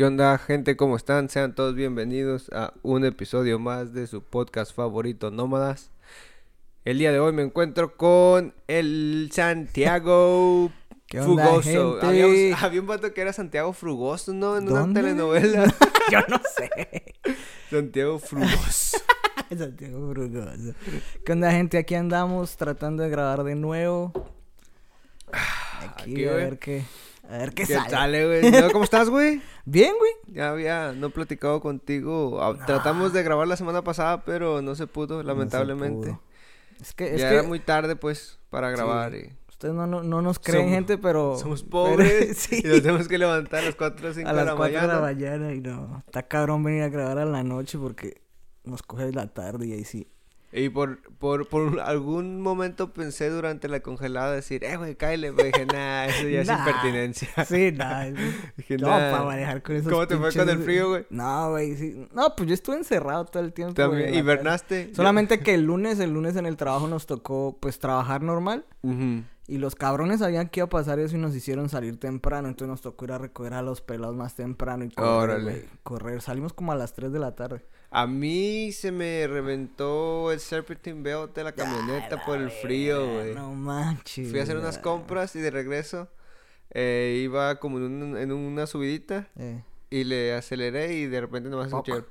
¿Qué onda, gente? ¿Cómo están? Sean todos bienvenidos a un episodio más de su podcast favorito, Nómadas. El día de hoy me encuentro con el Santiago ¿Qué onda, Frugoso. gente? Habíamos- había un vato que era Santiago Frugoso, ¿no? En una ¿Dónde? telenovela. Yo no sé. Santiago Frugoso. Santiago Frugoso. ¿Qué onda, gente? Aquí andamos tratando de grabar de nuevo. Aquí, Aquí, a güey. ver qué. A ver qué, ¿Qué sale. sale, güey? No, ¿Cómo estás, güey? Bien, güey. Ya había no platicado contigo. Ah, Tratamos de grabar la semana pasada, pero no se pudo, No se lamentablemente. pudo. Es que, es ya que era muy tarde, pues, para grabar. y ustedes no, no, no nos creen, Somos- gente, pero. Somos pero- pobres sí. y nos tenemos que levantar a las 4 o 5 a de las la 4 de la mañana. mañana y no. Está cabrón venir a grabar a la noche porque nos coge la tarde y ahí sí. Y por, por, por algún momento pensé durante la congelada decir, eh, güey, cáele. Pero dije, nah, eso ya es Nah. impertinencia. Sí, nada. Dije, No, nah. para manejar con esos ¿Cómo te fue con el frío, güey? No, güey, sí. No, pues yo estuve encerrado todo el tiempo. También, ¿hibernaste? Solamente que el lunes, el lunes en el trabajo nos tocó, pues, trabajar normal. Y los cabrones sabían que iba a pasar eso y nos hicieron salir temprano. Entonces nos tocó ir a recoger a los pelados más temprano y correr, Órale. Correr. Salimos como a las 3 de la tarde. A mí se me reventó el serpentine belt de la camioneta por el frío, güey. No manches. Fui a hacer unas compras y de regreso eh, iba como en, un- en una subidita Eh, y le aceleré y de repente nomás escuché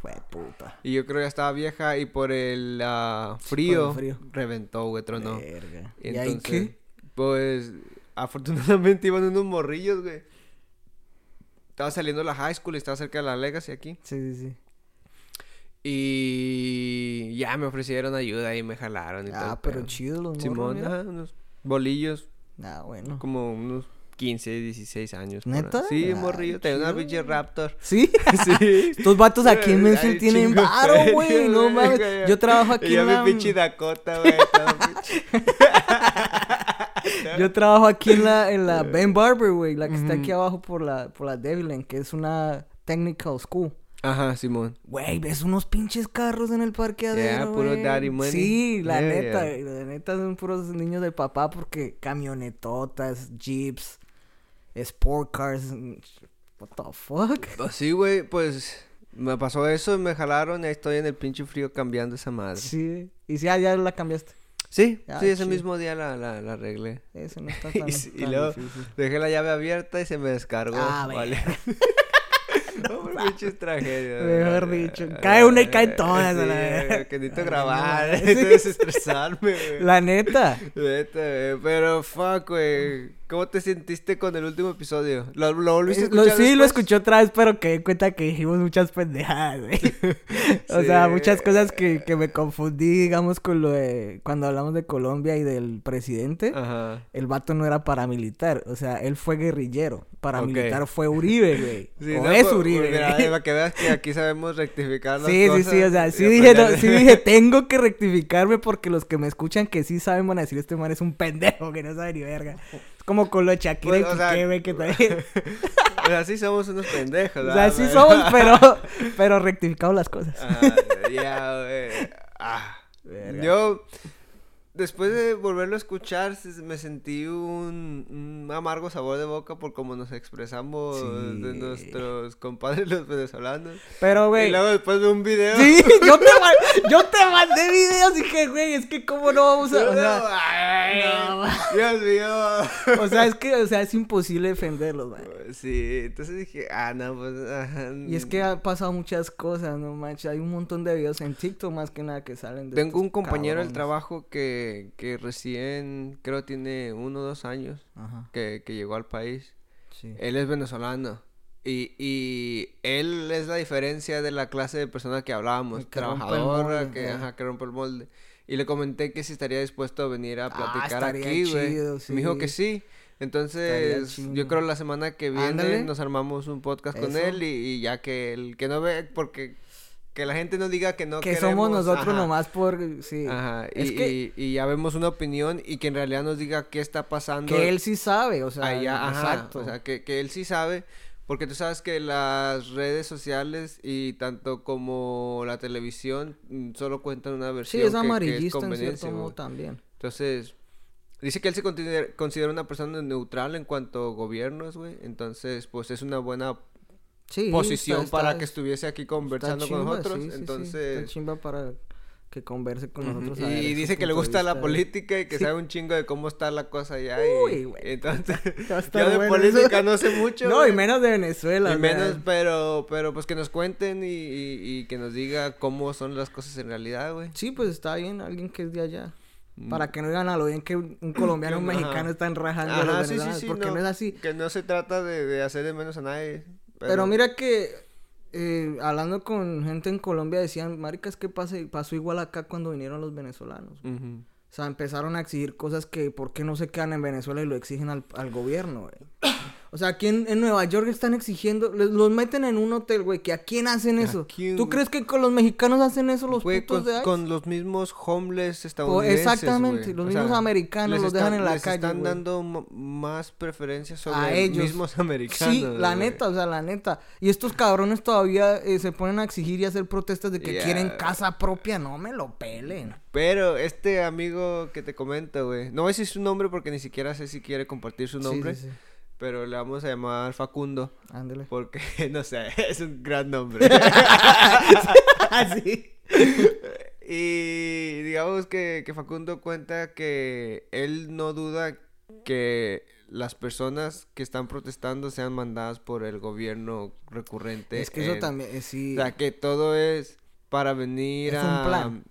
fue puta. Y yo creo que ya estaba vieja y por el ah, frío, frío. reventó, güey, tronó. Verga. Y ¿Y ahí entonces, qué? pues, afortunadamente iban unos morrillos, güey. Estaba saliendo de la high school y estaba cerca de la Legacy aquí. Sí, sí, sí. Y ya me ofrecieron ayuda y me jalaron y todo. Ah, pero chido los morros, Simón, ajá, unos bolillos, Ah, bueno. como unos 15, 16 años. ¿Neta? Sí, Ah, morrillo. Tenía una pinche Raptor. ¿Sí? Sí. Estos vatos aquí en Mansfield tienen varo, güey. No mames. Yo trabajo aquí yo en mi la... pinche Dakota, güey. Yo trabajo aquí en la, en la Ben Barber, güey. La que está aquí abajo por la, por la Deviland, que es una technical school. Ajá, Simón. Güey, ves unos pinches carros en el parqueadero, Yeah, puro daddy money. Sí, la Yeah, neta, yeah. la neta son puros niños del papá porque camionetotas, jeeps, sport cars, what the fuck? Pues sí, güey, pues me pasó eso, me jalaron y ahí estoy en el pinche frío cambiando esa madre. Sí, Sí, y sí, ah, ya la cambiaste. sí, Ah, ese chido. mismo día la, la, la arreglé. Eso no está Y tan, sí, y tan luego- difícil. Dejé la llave abierta y se me descargó. Ah, vale. pinches tragedias. Mejor dicho, cae una y caen todas, la Sí, verga. que necesito grabar, necesito desestresarme, güey. La neta. Neta, güey, Pero fuck, güey. ¿Cómo te sentiste con el último episodio? ¿Lo, lo volviste a Eh, lo- sí, lo escuché otra vez, pero que di cuenta que dijimos muchas pendejadas, güey. o sea, Sí. muchas cosas que, que me confundí, digamos, con lo de cuando hablamos de Colombia y del presidente. Ajá. El vato no era paramilitar, o sea, él fue guerrillero. Paramilitar fue Uribe, güey. Sí, o no, es pues, Uribe. Mira, para que veas que aquí sabemos rectificar las Sí, sí, cosas. sí, o sea, sí dije, no, sí dije, tengo que rectificarme porque los que me escuchan que sí saben van a decir, este man es un pendejo que no sabe ni verga. Como con lo de Shakira Pues, y o sea, que también... O sea, sí somos unos pendejos. O sea, ¿verdad, sí somos, pero, pero rectificamos las cosas. Ajá, ya, güey. Ah. Verga. Yo, después de volverlo a escuchar, me sentí un, un amargo sabor de boca por cómo nos expresamos Sí. de nuestros compadres los venezolanos. Pero, güey. Y luego después de un video. Sí, yo te, yo te mandé videos y dije, güey, es que cómo no vamos a. O sea, Ay, no, Dios mío. o sea, es que, o sea, es imposible defenderlos, güey. Sí, entonces dije, ah, no, pues. Y es que han pasado muchas cosas, no manches. Hay un montón de videos en TikTok más que nada que salen de Tengo un compañero del trabajo que, que recién, creo tiene uno o dos años Ajá, que, que llegó al país. sí. Él es venezolano. Y, y él es la diferencia de la clase de persona que hablábamos. Que trabajadora, molde, que, eh. ajá, que rompe el molde. Y le comenté que si estaría dispuesto a venir a Ah, platicar aquí, güey. chido, Me dijo sí. que sí. Entonces, yo creo la semana que viene Ándale. nos armamos un podcast con él y, y ya que el que no ve, porque que la gente no diga que no que somos nosotros ajá. nomás por. Sí. Ajá, y, Es que, y- y ya vemos una opinión y que en realidad nos diga qué está pasando que él sí sabe, o sea. allá, exacto. o sea, que, que él sí sabe, porque tú sabes que las redes sociales y tanto como la televisión mm, solo cuentan una sí, versión es que- que, amarillista en cierto modo también. Entonces, dice que él se considera, considera una persona neutral en cuanto a gobiernos, güey, entonces, pues es una buena Sí, posición está- para que estuviese aquí conversando con nosotros. sí, sí, sí, Entonces, está chimba para que converse con nosotros. Y, a ver su dice que le gusta la política y que Sí. sabe un chingo de cómo está la cosa allá. Uy, y, güey. entonces, a yo de bueno política eso. no sé mucho. No, y menos de Venezuela. Y o menos, pero, pero pues que nos cuenten y, y- y que nos diga cómo son las cosas en realidad, güey. Sí, pues está bien, alguien que es de allá. Mm. Para que no digan a lo bien que un colombiano y un mexicano están rajando a los Ajá, sí, sí, venezolanos. sí. porque no. es así. Que no se trata de, de hacer de menos a nadie. Pero, mira que eh, hablando con gente en Colombia decían, maricas, ¿qué pasa? pasó igual acá cuando vinieron los venezolanos? O sea, empezaron a exigir cosas que ¿por qué no se quedan en Venezuela y lo exigen al, al gobierno? O sea, aquí en, en Nueva York están exigiendo, les- los meten en un hotel, güey, que a quién hacen eso. ¿A quién, ¿Tú crees que con los mexicanos hacen eso los Güey, putos con, de ICE? con los mismos homeless estadounidenses. exactamente, güey. los O mismos sea, americanos los dejan en la les calle, están güey. dando más preferencia sobre a los ellos. mismos americanos. Sí, la neta, o sea, la neta. Y estos cabrones todavía eh, se ponen a exigir y hacer protestas de que quieren casa propia. No me lo pelen. Pero este amigo que te comento, güey. No voy a decir su nombre porque ni siquiera sé si quiere compartir su Sí, nombre. sí, sí. Pero le vamos a llamar Facundo. Ándale. Porque, no sé, es un gran nombre. Así. y digamos que, que Facundo cuenta que él no duda que las personas que están protestando sean mandadas por el gobierno recurrente. Es que eso también, eh, sí. O sea, que todo es para venir Es un a... plan.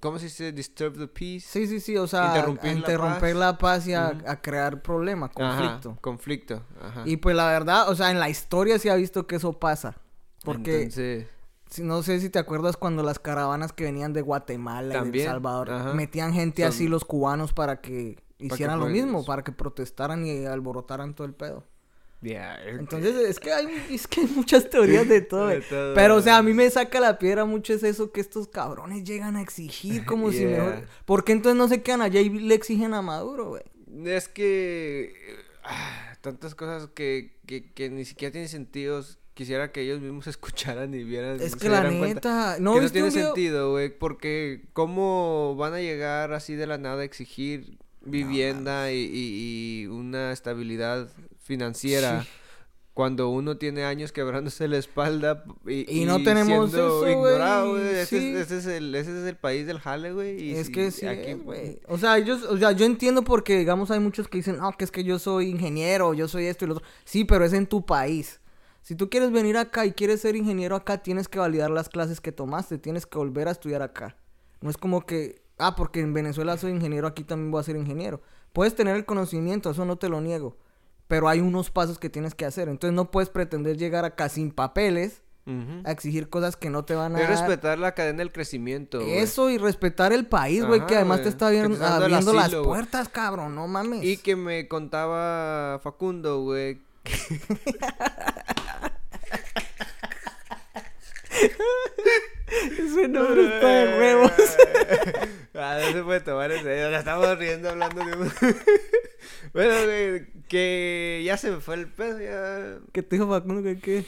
¿Cómo se dice? Disturb the peace. Sí, sí, sí, o sea, Interrumpir a la paz. la paz, y a, crear problema, Ajá, conflicto. conflicto, ajá. Y pues la verdad, o sea, en la historia se ha visto que eso pasa. Porque Entonces, si- no sé si te acuerdas cuando las caravanas que venían de Guatemala y de El Salvador ajá. metían gente Son- así los cubanos para que hicieran lo pues, mismo, para que protestaran y alborotaran todo el pedo. Entonces, es que hay, es que hay muchas teorías de todo. De güey. todo. Pero, o sea, a mí me saca la piedra mucho es eso que estos cabrones llegan a exigir como si mejor... ¿Por qué entonces no se quedan allá y le exigen a Maduro, güey? Es que ah, tantas cosas que, que, que ni siquiera tienen sentido. Quisiera que ellos mismos escucharan y vieran. Es que la cuenta neta... que ¿No no tiene video? sentido, güey. Porque cómo van a llegar así de la nada a exigir vivienda y, y- y una estabilidad financiera. Sí. Cuando uno tiene años quebrándose la espalda y, Y no tenemos siendo eso, ignorado, güey. Ese, sí. es, ese es el, ese es el país del jale, güey. Es que sí, güey. O sea, ellos, o sea, yo entiendo porque, digamos, hay muchos que dicen, no, que es que yo soy ingeniero, yo soy esto y lo otro. Sí, pero es en tu país. Si tú quieres venir acá y quieres ser ingeniero acá, tienes que validar las clases que tomaste, tienes que volver a estudiar acá. No es como que, ah, porque en Venezuela soy ingeniero, aquí también voy a ser ingeniero. Puedes tener el conocimiento, eso no te lo niego. Pero hay unos pasos que tienes que hacer. Entonces no puedes pretender llegar acá sin papeles a exigir cosas que no te van a Es dar. respetar la cadena del crecimiento. Eso y respetar el país, güey, que además te está te abriendo las puertas, cabrón, no mames. Y que me contaba Facundo, güey. Ese nombre está de huevos. ah, no se puede tomar en serio. La estamos riendo hablando de un... bueno, güey, que ya se me fue el pedo, ya... ¿Qué te dijo Facundo que qué?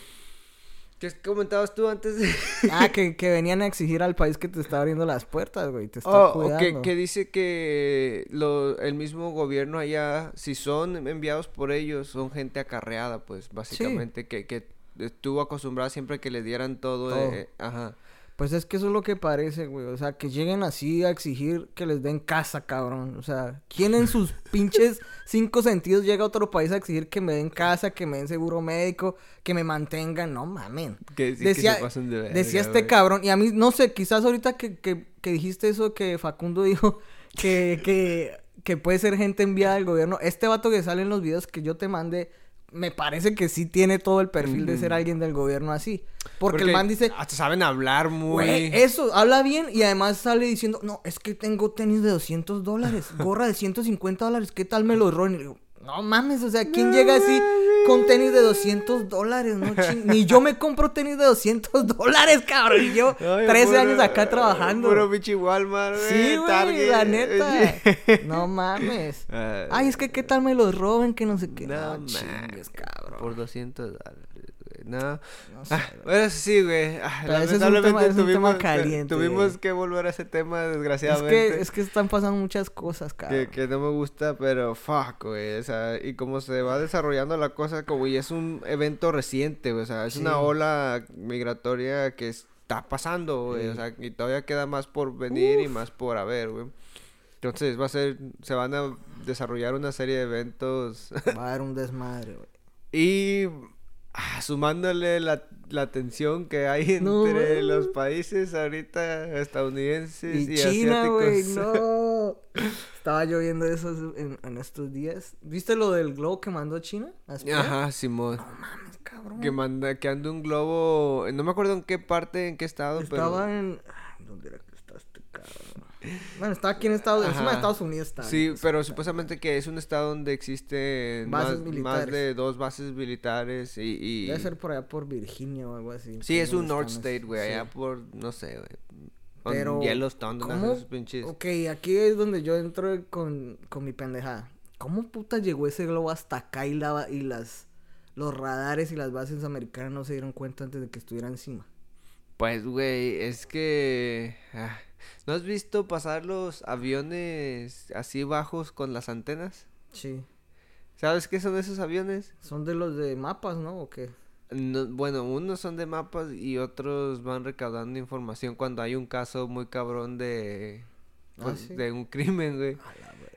¿Qué comentabas tú antes de...? Ah, que, que venían a exigir al país que te está abriendo las puertas, güey, te está Oh, cuidando. que, que dice que lo, el mismo gobierno allá, si son enviados por ellos, son gente acarreada, pues, básicamente, que, que estuvo acostumbrada siempre que le dieran todo, Todo. eh, ajá. Pues es que eso es lo que parece, güey. O sea, que lleguen así a exigir que les den casa, cabrón. O sea, ¿quién en sus pinches cinco sentidos llega a otro país a exigir que me den casa, que me den seguro médico, que me mantengan? No mamen. Que, Decía- que se de verga, Decía este güey. cabrón, y a mí, no sé, quizás ahorita que, que, que dijiste eso que Facundo dijo, que, que, que puede ser gente enviada del gobierno. Este vato que sale en los videos que yo te mandé, me parece que sí tiene todo el perfil de ser alguien del gobierno así. Porque, el man dice, Hasta saben hablar muy... Eso, habla bien y además sale diciendo, no, es que tengo tenis de 200 dólares, gorra de 150 dólares, ¿qué tal me los roben? Y le digo, no mames, o sea, ¿quién llega así con tenis de 200 dólares? No ching- Ni yo me compro tenis de 200 dólares, cabrón, y yo Ay, 13 puro- años acá trabajando. Puro pinche Walmart. Sí, güey, la neta. No mames. Ah, Ay, es que qué tal me los roben, que no sé qué. No No, chingues, mames, cabrón. Por 200 dólares. No. No sé, Ah, güey. bueno, sí, güey. Ah, es un lamentablemente tema- es un tema caliente, tuvimos que volver a ese tema, Es desgraciadamente. que, es que están pasando muchas cosas, cabrón. que, que no me gusta, pero fuck, güey. O sea, y como se va desarrollando la cosa, como y es un evento reciente, güey. O sea, es Sí. una ola migratoria que está pasando, güey. O sea, y todavía queda más por venir y más por haber, güey. Entonces va a ser, se van a desarrollar una serie de eventos Va a haber un desmadre, güey. y ah, sumándole la, la tensión que hay entre los países ahorita estadounidenses y, Y China, güey, no. Estaba lloviendo eso en, en estos días. ¿Viste lo del globo que mandó China? Ajá, Simón. No mames, cabrón. Que manda, que anda un globo, no me acuerdo en qué parte, en qué estado, Estaba pero... en... Ay, ¿Dónde era que está este cabrón? Bueno, está aquí en Estados Encima de. Estados Unidos está. Sí, pero está- supuestamente que es un estado donde existen Bases más, de dos bases militares y... y- Debe ser por allá por Virginia o algo así. Sí, es un North State, güey, sí. allá por, no sé, güey. Pero, Yellowstone, ¿cómo? esos pinches... Ok, aquí es donde yo entro con, con mi pendejada. ¿Cómo puta llegó ese globo hasta acá y, la, y las los radares y las bases americanas no se dieron cuenta antes de que estuviera encima? Pues, güey, es que... ah, ¿No has visto pasar los aviones así bajos con las antenas? Sí. ¿Sabes qué son esos aviones? Son de los de mapas, ¿no? ¿O qué? No, bueno, unos son de mapas y otros van recaudando información cuando hay un caso muy cabrón de... Ah, pues, ¿sí? de un crimen, güey.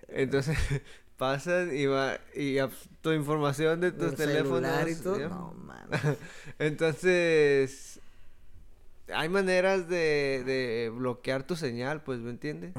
Entonces pasan y va y a- tu información de tus teléfonos. y todo. ¿ya? No, man. Entonces hay maneras de, de bloquear tu señal, pues, ¿me entiendes?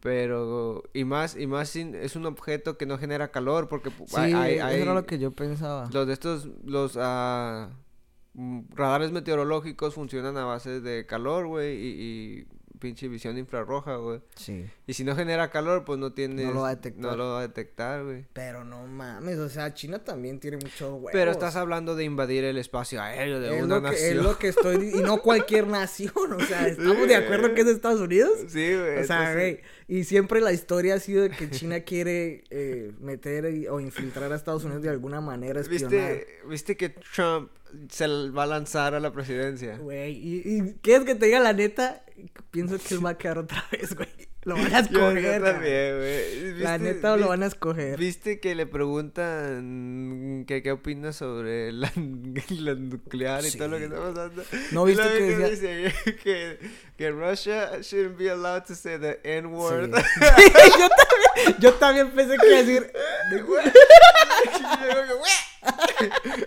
Pero y más y más sin- es un objeto que no genera calor porque Sí, hay, hay- eso hay era lo que yo pensaba. los de estos los mm, radares meteorológicos funcionan a base de calor, güey, y, y pinche visión infrarroja, güey. Sí. Y si no genera calor, pues no tiene. No lo va a detectar. No lo va a detectar, güey. Pero no mames, o sea, China también tiene mucho huevos. Pero estás hablando de invadir el espacio aéreo de es una que, nación. es lo que estoy di- y no cualquier nación, o sea, estamos de acuerdo que es Estados Unidos. Sí, güey. O sea, güey, y siempre la historia ha sido de que China quiere eh, meter y- o infiltrar a Estados Unidos de alguna manera, espionar. ¿Viste, ¿Viste que Trump se va a lanzar a la presidencia? Güey, y, y ¿quieres que te diga la neta? Pienso que él va a quedar otra vez, güey. Lo van a yo escoger. también, güey. güey. La ¿Viste- neta lo vi- van a escoger. ¿Viste que le preguntan que qué opinas sobre la, la nuclear y todo lo que está pasando? ¿No viste que que decía- dice que, que Russia shouldn't be allowed to say the N-word? Sí. yo, también, yo también pensé que iba a decir.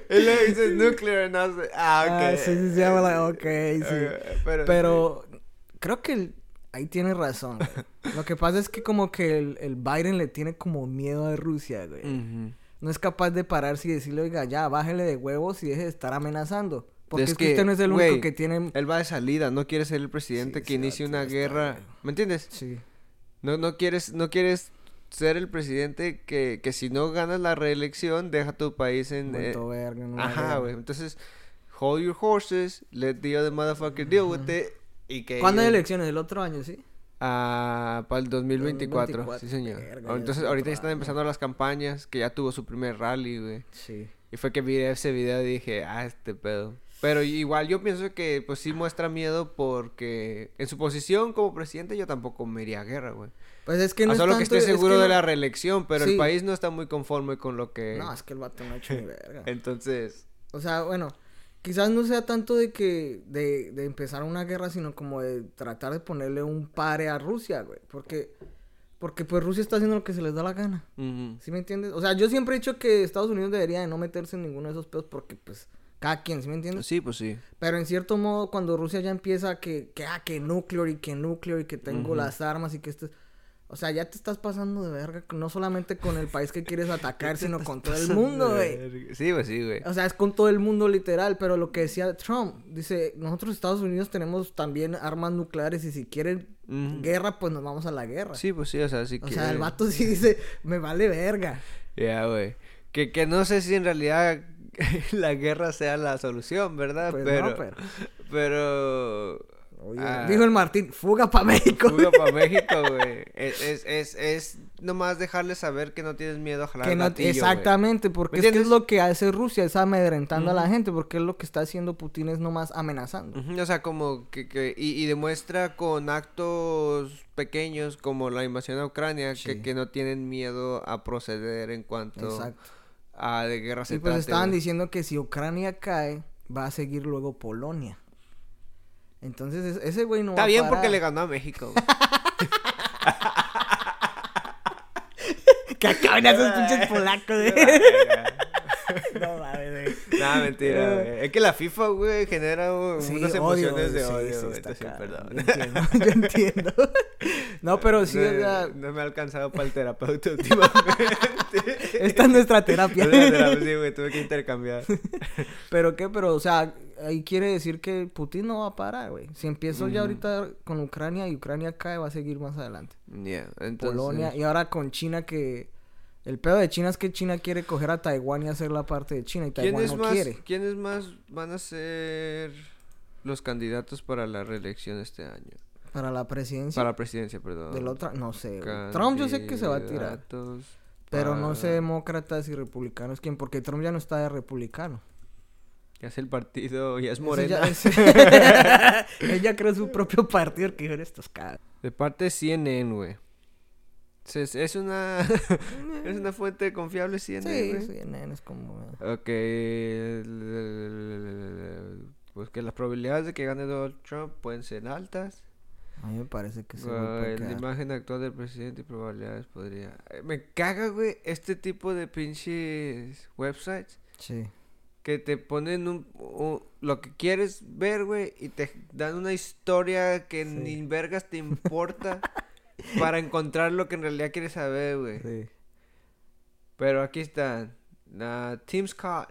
Y luego dice nuclear, no sé. Ah, ok. Ah, sí, sí, llama la- ok, sí. Pero, Pero creo que el- ahí tiene razón. güey. Lo que pasa es que como que el, el Biden le tiene como miedo a Rusia, güey. No es capaz de pararse y decirle, oiga, ya, bájele de huevos y deje de estar amenazando. Porque Es es, que, que, usted no es el güey, único que tiene... Él va de salida, no quiere ser el presidente Sí, que inicie una guerra. ¿Me entiendes? Sí. No, no quieres, no quieres ser el presidente que, que si no ganas la reelección, deja tu país en... eh, verga, una ajá, güey. Entonces, hold your horses, let the other motherfucker deal with it. Y que ¿Cuándo hay elecciones? ¿El otro año, sí? Ah, para el 2024, 2024, sí señor. verga, Entonces es ahorita ya están año. empezando las campañas, que ya tuvo su primer rally, güey. Sí. Y fue que vi ese video y dije, ah, este pedo. Pero igual yo pienso que pues sí muestra miedo porque en su posición como presidente yo tampoco me iría a guerra, güey. Pues es que no a es solo que tanto- esté es seguro que de la reelección, pero Sí. el país no está muy conforme con lo que... No, es que el vato no ha hecho ni verga. Entonces, O sea, bueno, quizás no sea tanto de que de, de empezar una guerra, sino como de tratar de ponerle un pare a Rusia, güey, porque porque pues Rusia está haciendo lo que se les da la gana. ¿Sí me entiendes? O sea, yo siempre he dicho que Estados Unidos debería de no meterse en ninguno de esos pedos porque pues cada quien, ¿sí me entiendes? sí, pues sí. Pero en cierto modo cuando Rusia ya empieza que que ah, que núcleo y que núcleo y que tengo las armas y que esto o sea, ya te estás pasando de verga, no solamente con el país que quieres atacar, sino con todo el mundo, güey. Sí, pues sí, güey. O sea, es con todo el mundo literal, pero lo que decía Trump, dice, nosotros Estados Unidos tenemos también armas nucleares y si quieren guerra, pues nos vamos a la guerra. Sí, pues sí, o sea, sí o sea, el vato sí dice, me vale verga. Ya, güey. Que, que no sé si en realidad la guerra sea la solución, ¿verdad? Pues pero, no, pero... pero... Oye, Ah. dijo el Martín, fuga para México. Fuga para México, güey. Es, es, es, es nomás dejarles saber que no tienes miedo a jalar Que no- gatillo, exactamente, porque ¿Me es que es lo que hace Rusia, es amedrentando a la gente, porque es lo que está haciendo Putin es nomás amenazando. O sea, como que, que y, y demuestra con actos pequeños como la invasión a Ucrania Sí. que, que no tienen miedo a proceder en cuanto Exacto. A de guerra se Y pues trate, estaban güey. diciendo que si Ucrania cae, va a seguir luego Polonia. Entonces es- ese güey no va Está a bien porque parar. le ganó a México. güey. Que acaben esos pinches polacos, güey. no mames, güey. Nah, mentira, güey. Es que la FIFA, güey, genera Sí, unas odio, emociones de sí, odio, sí, güey. entonces, perdón. Yo entiendo, yo entiendo. No, pero sí, o sea, no, no me ha alcanzado para el terapeuta últimamente. esta es nuestra terapia. Sí, güey, tuve que intercambiar. Pero qué, pero, o sea, ahí quiere decir que Putin no va a parar, güey. Si empiezo ya ahorita con Ucrania y Ucrania cae, va a seguir más adelante. Ya, entonces... Polonia, y ahora con China que... El pedo de China es que China quiere coger a Taiwán y hacer la parte de China y Taiwán ¿Quiénes no más, quiere. ¿Quiénes más van a ser los candidatos para la reelección este año? Para la presidencia Para la presidencia, perdón. del otro, no sé. Trump yo sé que se va a tirar. Pero no sé demócratas y republicanos quién, porque Trump ya no está de republicano. Ya es el partido, ya es morena. ya creó su propio partido que dijo estos cabros. De parte de CNN, güey. Es, es una es una fuente confiable CNN, Sí, sí, nene, es como... Ok. Pues que las probabilidades de que gane Donald Trump pueden ser altas. A mí me parece que se Güey, va a la quedar. imagen actual del presidente y probabilidades podría. Eh, Me caga, güey, este tipo de pinches websites Sí. que te ponen un, un- lo que quieres ver, güey, y te dan una historia que Sí. ni vergas te importa para encontrar lo que en realidad quieres saber, güey. Sí. Pero aquí están. la Tim Scott,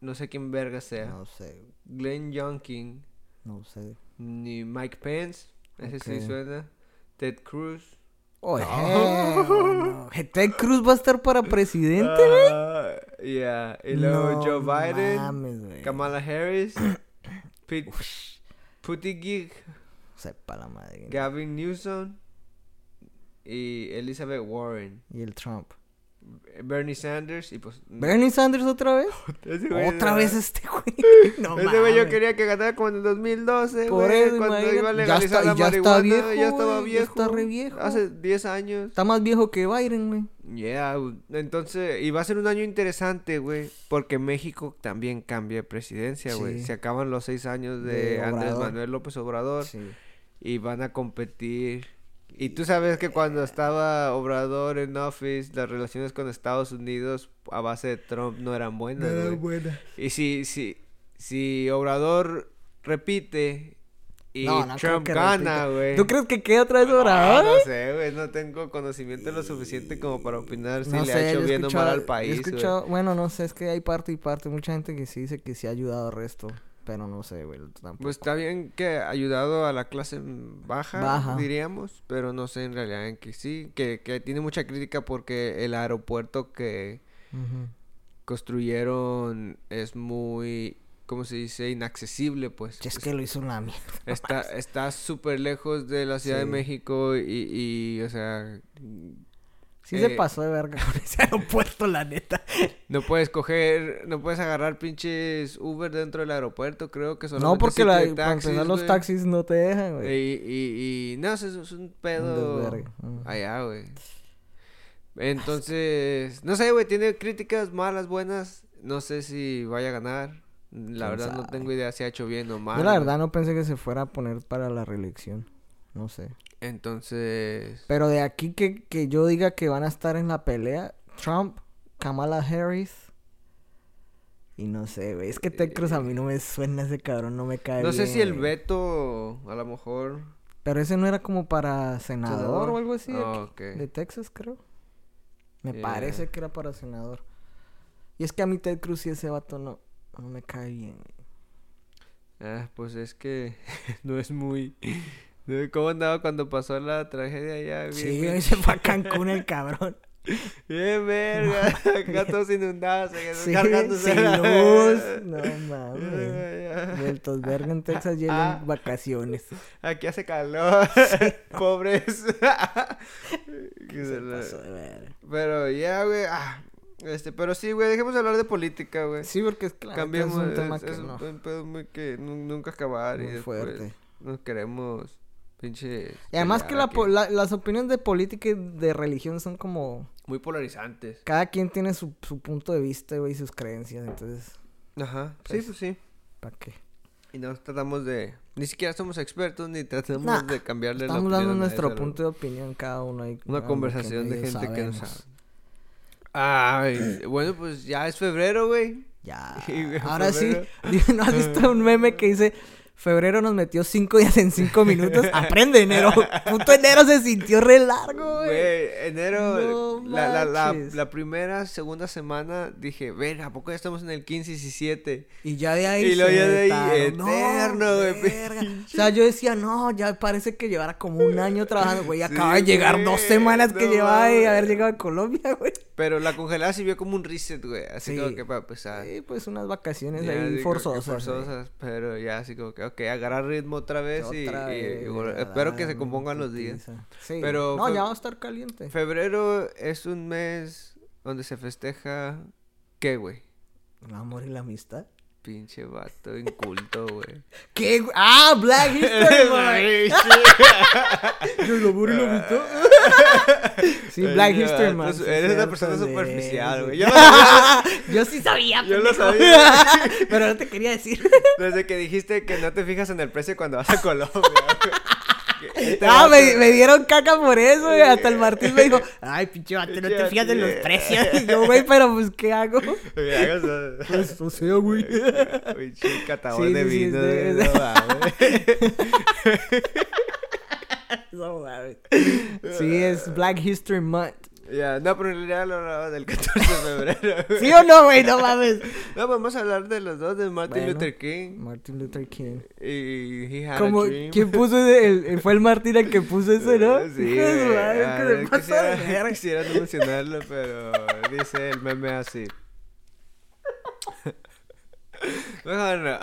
no sé quién verga sea. No sé, Glenn Youngkin, no sé. ni Mike Pence, ese sí suena. Ted Cruz. No. no. Ted Cruz va a estar para presidente, güey. Ah, yeah. Y luego Joe Biden, mames, güey. Kamala Harris, Pete Buttigieg, Sepa la madre. Gavin Newsom y Elizabeth Warren. Y el Trump. Bernie Sanders y pues... ¿Bernie Sanders otra vez? Güey Otra vez este güey. No Ese güey yo quería que ganara como en el 2012, Por güey, eso, cuando iba a Ya legalizar está- la ya está viejo, ya estaba güey, ya viejo. está re viejo. Hace 10 años. Está más viejo que Biden, güey. Yeah, güey. entonces, y va a ser un año interesante, güey, porque México también cambia de presidencia, güey. Sí. Se acaban los seis años de, De Andrés. Manuel López Obrador Sí. y van a competir. Y tú sabes que cuando estaba Obrador en office, las relaciones con Estados Unidos a base de Trump no eran buenas, güey. buena. Y si, si, si Obrador repite y No, no creo Trump que gana, güey. ¿Tú crees que queda otra vez Obrador? no sé, güey, no tengo conocimiento lo suficiente como para opinar si No le sé, ha hecho bien o mal al país, escuchado- bueno, no sé, es que hay parte y parte. Mucha gente que sí dice que sí ha ayudado al resto. Pero no sé, güey. Tampoco. Pues está bien que ha ayudado a la clase baja, Baja. diríamos, pero no sé en realidad en que sí, que, que tiene mucha crítica porque el aeropuerto que Ujú. construyeron es muy, ¿cómo se dice? Inaccesible, pues. Es que lo hizo una mierda. Está está súper lejos de la Ciudad de Sí. México y, y, o sea, Sí se Eh, pasó de verga con ese aeropuerto, la neta. no puedes coger, no puedes agarrar pinches Uber dentro del aeropuerto, creo que No, solamente porque la, para empezar los taxis no te dejan, güey. Y, y, y no, eso es un pedo ujú. allá, güey. Entonces, no sé, güey, tiene críticas malas, buenas. No sé si vaya a ganar. La ¿Quién verdad no tengo idea si ha hecho bien o mal. Yo la güey. verdad no pensé que se fuera a poner para la reelección. No sé. Entonces, Pero de aquí que, que yo diga que van a estar en la pelea, Trump, Kamala Harris. Y no sé, güey. Es que Ted Cruz a mí no me suena ese cabrón, no me cae no sé bien, si el veto a lo mejor Pero ese no era como para senador, Senador. o algo así. de Ah, aquí. De Texas, creo. Me Yeah. parece que era para senador. Y es que a mí Ted Cruz y ese vato no, no me cae bien. Ah, pues es que no es muy... ¿Cómo andaba cuando pasó la tragedia allá? Sí, Bien, se fue a Cancún el cabrón. Bien, verga. Acá todos inundados, Sí, cargándose. sin la- luz. No mames. Vueltos verga en Texas y él Ah. vacaciones. Aquí hace calor. Pobres. Que se Se la- pasó de verga. Pero ya, güey. ah, este, pero sí, güey, dejemos de hablar de política, güey. Sí, porque es neta Cambiemos. es un tema es, que es no. un pedo muy que nu- nunca acabar y Muy después fuerte. nos queremos pinche. Y además que la, la- las opiniones de política y de religión son como... Muy polarizantes. Cada quien tiene su, su punto de vista, güey, y sus creencias. Entonces, Ajá. Sí, Pues, pues sí. ¿para qué? Y no tratamos de. Ni siquiera somos expertos ni tratamos Nah, de cambiarle la Estamos dando opinión nuestro punto de opinión cada uno ahí. Una conversación de gente que no sabe. Ay, bueno, pues ya es febrero, güey. Ya. Y, Ahora sí. ¿no has visto un meme que dice... Febrero nos metió cinco días en cinco minutos. Aprende enero. Puto enero se sintió re largo, güey. Güey, enero, No la, la, la, la primera, segunda semana dije, ver, ¿a poco ya estamos en el 15 y 17? Y ya de ahí. Y luego ya de ahí, aventaron. No, eterno, güey, verga. O sea, yo decía, no, ya parece que llevara como un año trabajando, güey. Sí, Acaba de llegar güey, dos semanas que llevaba de haber llegado a Colombia, güey. Pero la congelada sirvió como un reset, güey. Así Sí. como que para empezar. Sí, pues unas vacaciones Ya, ahí forzosas. forzosas, pero ya así como que, ok, agarrar ritmo otra vez y, Otra y- vez, y güey, vol- a espero que se compongan los días. Sí. Pero No, ya va a estar caliente. Febrero es un mes donde se festeja, ¿qué, güey? El amor y la amistad. Pinche vato inculto, güey. ¿Qué? Ah, Black History Month. El amor y la amistad. Sí, Black Ay, History Month. Eres una persona superficial, güey. Yo lo Yo sí sabía. Yo lo sabía. Pero no te quería decir. desde que dijiste que no te fijas en el precio cuando vas a Colombia, güey. Este Ah, me, me dieron caca por eso, güey. Hasta el Martín me dijo, ay, pinche vato, no te fijas en los precios. Y yo, güey, pero pues, ¿qué hago? Pues, o sea, güey. Pinche catador Sí, de sí, sí, vino, sí, güey, sí. no mames. No mames. Sí, es Black History Month. Ya, no, pero en realidad lo hablaba del 14 de febrero. güey. ¿Sí o no, güey? No mames. No, vamos a hablar de los dos, de Martin Bueno. Luther King Martin Luther King. y He Had Como, a Dream. ¿quién puso ese? El, fue el Martín el que puso ese, ¿no? Sí, güey. madre, Ah, que quisiera, quisiera no mencionarlo, pero dice el meme así. No.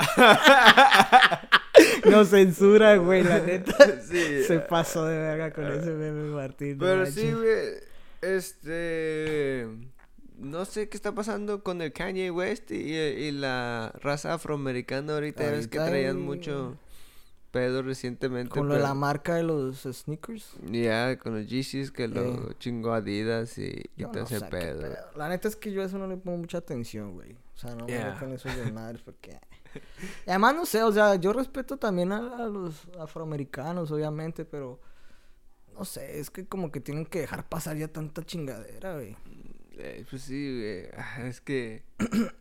No censura, güey, la neta. Sí. Se pasó de verga con ese meme, Martín. Pero sí, güey. Este. No sé qué está pasando con el Kanye West y, y la raza afroamericana ahorita. ves que traían hay- mucho pedo recientemente. Con lo de la marca de los sneakers. Ya, con los Yeezys que lo Eh. chingó Adidas y, y todo no ese pedo. pedo. La neta es que yo a eso no le pongo mucha atención, güey. O sea, no me Yeah. en esos desmadres porque... Y además, no sé, o sea, yo respeto también a, a los afroamericanos, obviamente, pero... No sé, es que como que tienen que dejar pasar ya tanta chingadera, güey. Eh, pues sí, güey. Ah, Es que.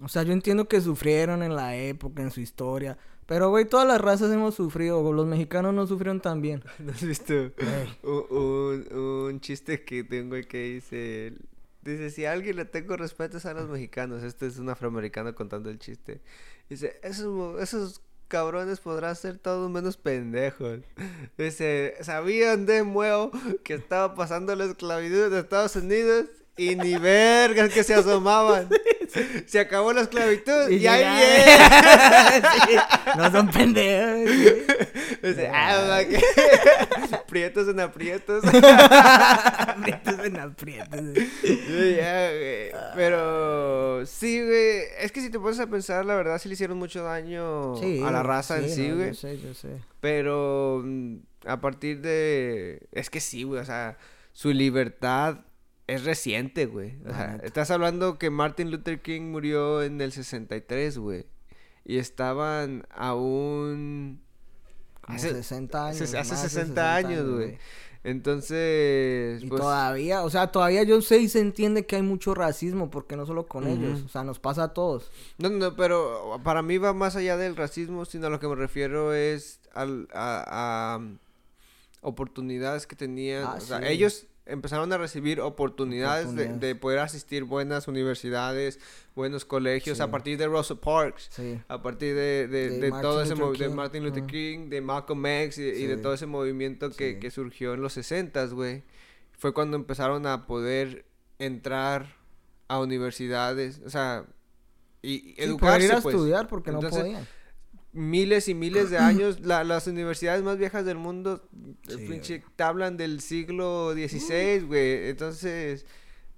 O sea, yo entiendo que sufrieron en la época, en su historia. Pero, güey, todas las razas hemos sufrido. Los mexicanos no sufrieron tan bien. ¿No has visto un, un, un chiste que tengo que dice. Dice: Si a alguien le tengo respeto es a los mexicanos. Este es un afroamericano contando el chiste. Dice: Esos, esos cabrones podrán ser todos menos pendejos. Dice: ¿Sabían de nuevo que estaba pasando la esclavitud de Estados Unidos? Y ni vergas que se asomaban. Se acabó la esclavitud y, ahí. Sí, No son pendejos. Ah, que- Prietos en aprietos. Aprietos en aprietos. Sí, ya, güey. Pero sí, güey. Es que si te pones a pensar, la verdad sí le hicieron mucho daño Sí, a la raza en sí, sí, no, güey. Yo sé, yo sé. Pero mm, a partir de. Es que sí, güey. O sea, su libertad es reciente, güey. O sea, estás hablando que Martin Luther King murió en el 63, güey. Y estaban aún. Hace- 60 años. hace, hace más de 60 años, güey. Entonces, Y pues, todavía, o sea, todavía yo sé y se entiende que hay mucho racismo, porque no solo con ellos, o sea, nos pasa a todos. no, no, pero para mí va más allá del racismo, sino a lo que me refiero es al, a, a, um, oportunidades que tenían. Ah, o sea, sí. ellos empezaron a recibir oportunidades, de- De, poder asistir buenas universidades, buenos colegios, Sí. a partir de Rosa Parks. Sí. A partir de, de, todo Martin ese de King, Martin Luther. King, de Malcolm X y, y de todo ese movimiento que, que surgió en los 60 güey. fue cuando empezaron a poder entrar a universidades, o sea, y educarse, poder ir a pues. estudiar porque Entonces, no podían. Miles y miles de años. la- las universidades más viejas del mundo eh, Sí, pinche, te hablan del siglo XVI, güey. Entonces,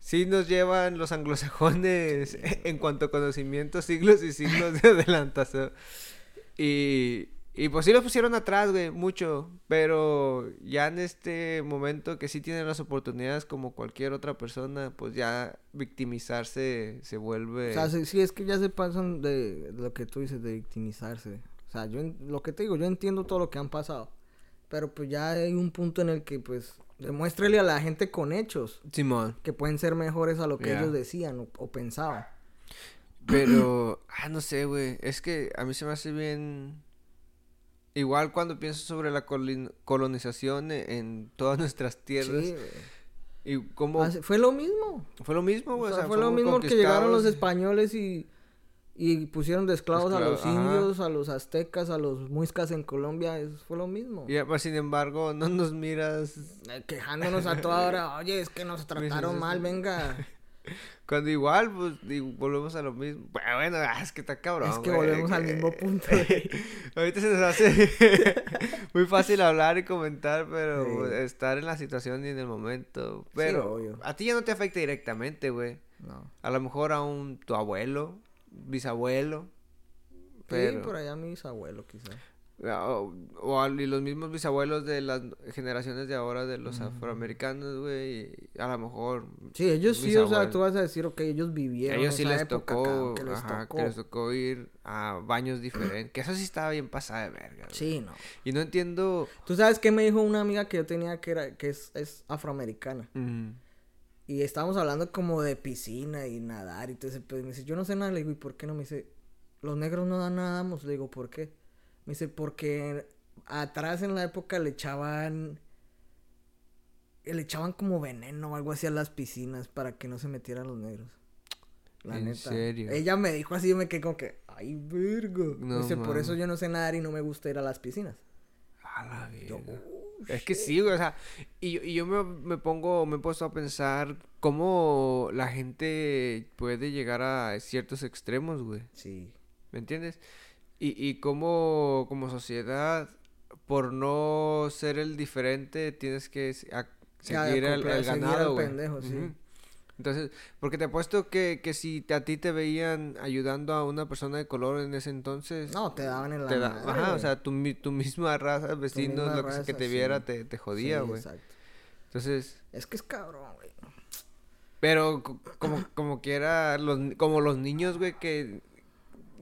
sí nos llevan los anglosajones en cuanto a conocimiento siglos y siglos de adelantación. Y, y pues sí los pusieron atrás, güey, mucho. Pero ya en este momento que sí tienen las oportunidades como cualquier otra persona, pues ya victimizarse se vuelve... O sea, sí, es que ya se pasan de lo que tú dices, de victimizarse. O sea, yo lo que te digo, yo entiendo todo lo que han pasado. Pero pues ya hay un punto en el que, pues, demuéstrele a la gente con hechos Simón. que pueden ser mejores a lo que ellos decían o, o pensaban. Pero, ah, no sé, güey. Es que a mí se me hace bien. Igual cuando pienso sobre la colonización e- en todas nuestras tierras. Sí. Y cómo. Hace- Fue lo mismo. Fue lo mismo, O güey. sea, o sea, fue lo mismo que llegaron los españoles y, y pusieron de esclavos a los ajá. indios, a los aztecas, a los muiscas en Colombia. es- fue lo mismo. Y pues, sin embargo, no nos miras. Eh, Quejándonos a toda hora, oye, es que nos trataron mal, venga. Cuando igual, pues, y volvemos a lo mismo. Bueno, ah, es que está cabrón. Es que güey, volvemos al mismo punto. güey. Ahorita se nos hace muy fácil hablar y comentar, pero Sí. pues, estar en la situación y en el momento. Pero a ti ya no te afecta directamente, güey. No. A lo mejor a un tu abuelo, bisabuelo. Pero, Sí, por allá mis abuelos, quizás. o, o al- y los mismos bisabuelos de las generaciones de ahora de los afroamericanos, güey. A lo mejor. Sí, ellos sí, o sea, tú vas a decir, ok, ellos vivieron Ellos sí les época, tocó, que les ajá, tocó. que les tocó ir a baños diferentes. Que eso sí estaba bien pasada de verga. güey. Sí, no. Y no entiendo. Tú sabes qué me dijo una amiga que yo tenía que era que es, es afroamericana. mm, Y estábamos hablando como de piscina y nadar y todo ese pedo. Y me dice, yo no sé nada. Le digo, ¿y por qué no? Me dice, los negros no dan nadamos. Le digo, ¿por qué? Me dice, porque atrás en la época le echaban... Le echaban como veneno o algo así a las piscinas para que no se metieran los negros. La ¿En neta. serio? Ella me dijo así, yo me quedé como que, ay, verga. No Me dice, por eso yo no sé nadar y no me gusta ir a las piscinas. A la Yo, verga. "Oh, Es que sí, güey, o sea, y, yo- y yo me, me pongo, me he puesto a pensar cómo la gente puede llegar a ciertos extremos, güey, Sí. ¿me entiendes? Y, y cómo como sociedad, por no ser el diferente, tienes que a- seguir seguir ganado, al güey. pendejo, sí. Ujú. Entonces, porque te apuesto que, que si te- a ti te veían ayudando a una persona de color en ese entonces, No, te daban en la te da- madre, ajá, o sea, tu, tu misma raza, vecinos, misma lo que te sí. viera, te, te jodía, Sí, güey. exacto. Entonces, Es que es cabrón, güey. pero co- como, como quiera, los, como los niños, güey, que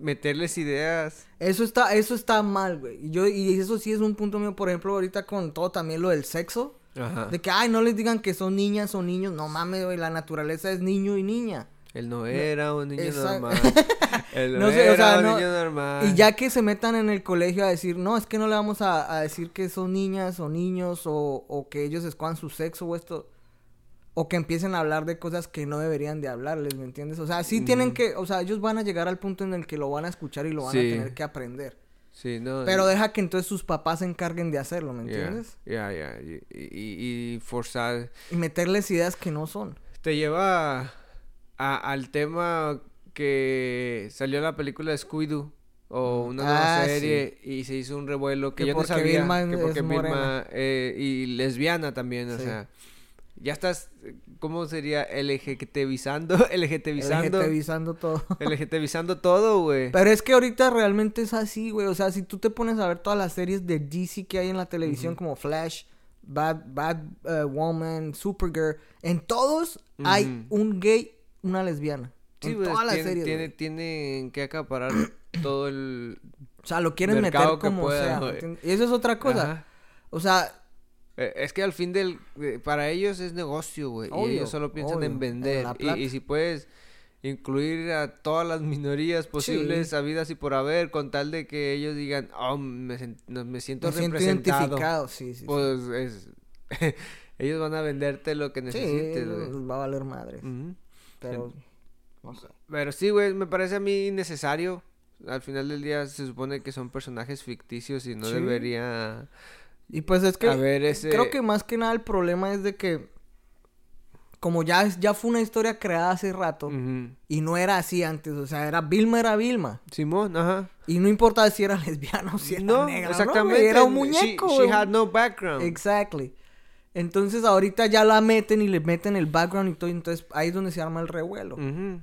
meterles ideas. Eso está, eso está mal, güey. Yo, y eso sí es un punto mío, por ejemplo, ahorita con todo también lo del sexo. Ajá. De que, ay, no les digan que son niñas o niños. No mames, güey, la naturaleza es niño y niña. Él no era un niño Exacto. normal. Él no, No sé, o era sea, un no- niño normal. Y ya que se metan en el colegio a decir, no, es que no le vamos a, a decir que son niñas o niños o, o que ellos escojan su sexo o esto. O que empiecen a hablar de cosas que no deberían de hablarles, ¿me entiendes? O sea, sí tienen que, o sea, ellos van a llegar al punto en el que lo van a escuchar y lo van Sí. a tener que aprender. Sí, no. Pero y- deja que entonces sus papás se encarguen de hacerlo, ¿me ya, entiendes? Ya, ya. Y, y- y forzar. Y meterles ideas que no son. Te lleva a- al tema que salió la película de Scooby-Doo. O una nueva Ah, serie y se hizo un revuelo que, Que yo no sabía Vilma que porque Vilma eh, y lesbiana también, o sea, ya estás, ¿cómo sería? LGTBizando, LGTBizando, LGTBizando todo. LGTBizando todo, güey. Pero es que ahorita realmente es así, güey. O sea, si tú te pones a ver todas las series de DC que hay en la televisión, como Flash, Bad, Bad eh, Woman, Supergirl, en todos hay un gay, una lesbiana. Sí, en güey, todas las tiene, series. tiene, tienen que acaparar todo el O sea, lo quieren meter como sea. Y eso es otra cosa. Ajá. O sea, Es que al fin del... de- Para ellos es negocio, güey. Y ellos solo piensan obvio, en en vender. y, si puedes incluir a todas las minorías posibles, Sí. habidas y por haber, con tal de que ellos digan, oh, me, me siento me representado. identificado. Sí, sí. sí. Pues es... ellos van a venderte lo que necesites, güey. va a valer madre. Pero, no sé. Pero sí, güey, me parece a mí innecesario. Al final del día se supone que son personajes ficticios y no debería Y pues es que ese... creo que más que nada el problema es de que como ya, ya fue una historia creada hace rato, y no era así antes, o sea, era Vilma era Vilma. Simón, ajá. Y no importaba si era lesbiana o si era No, negra. exactamente. No, era un muñeco, She, had no background. Exactly. Entonces ahorita ya la meten y le meten el background y todo, entonces ahí es donde se arma el revuelo.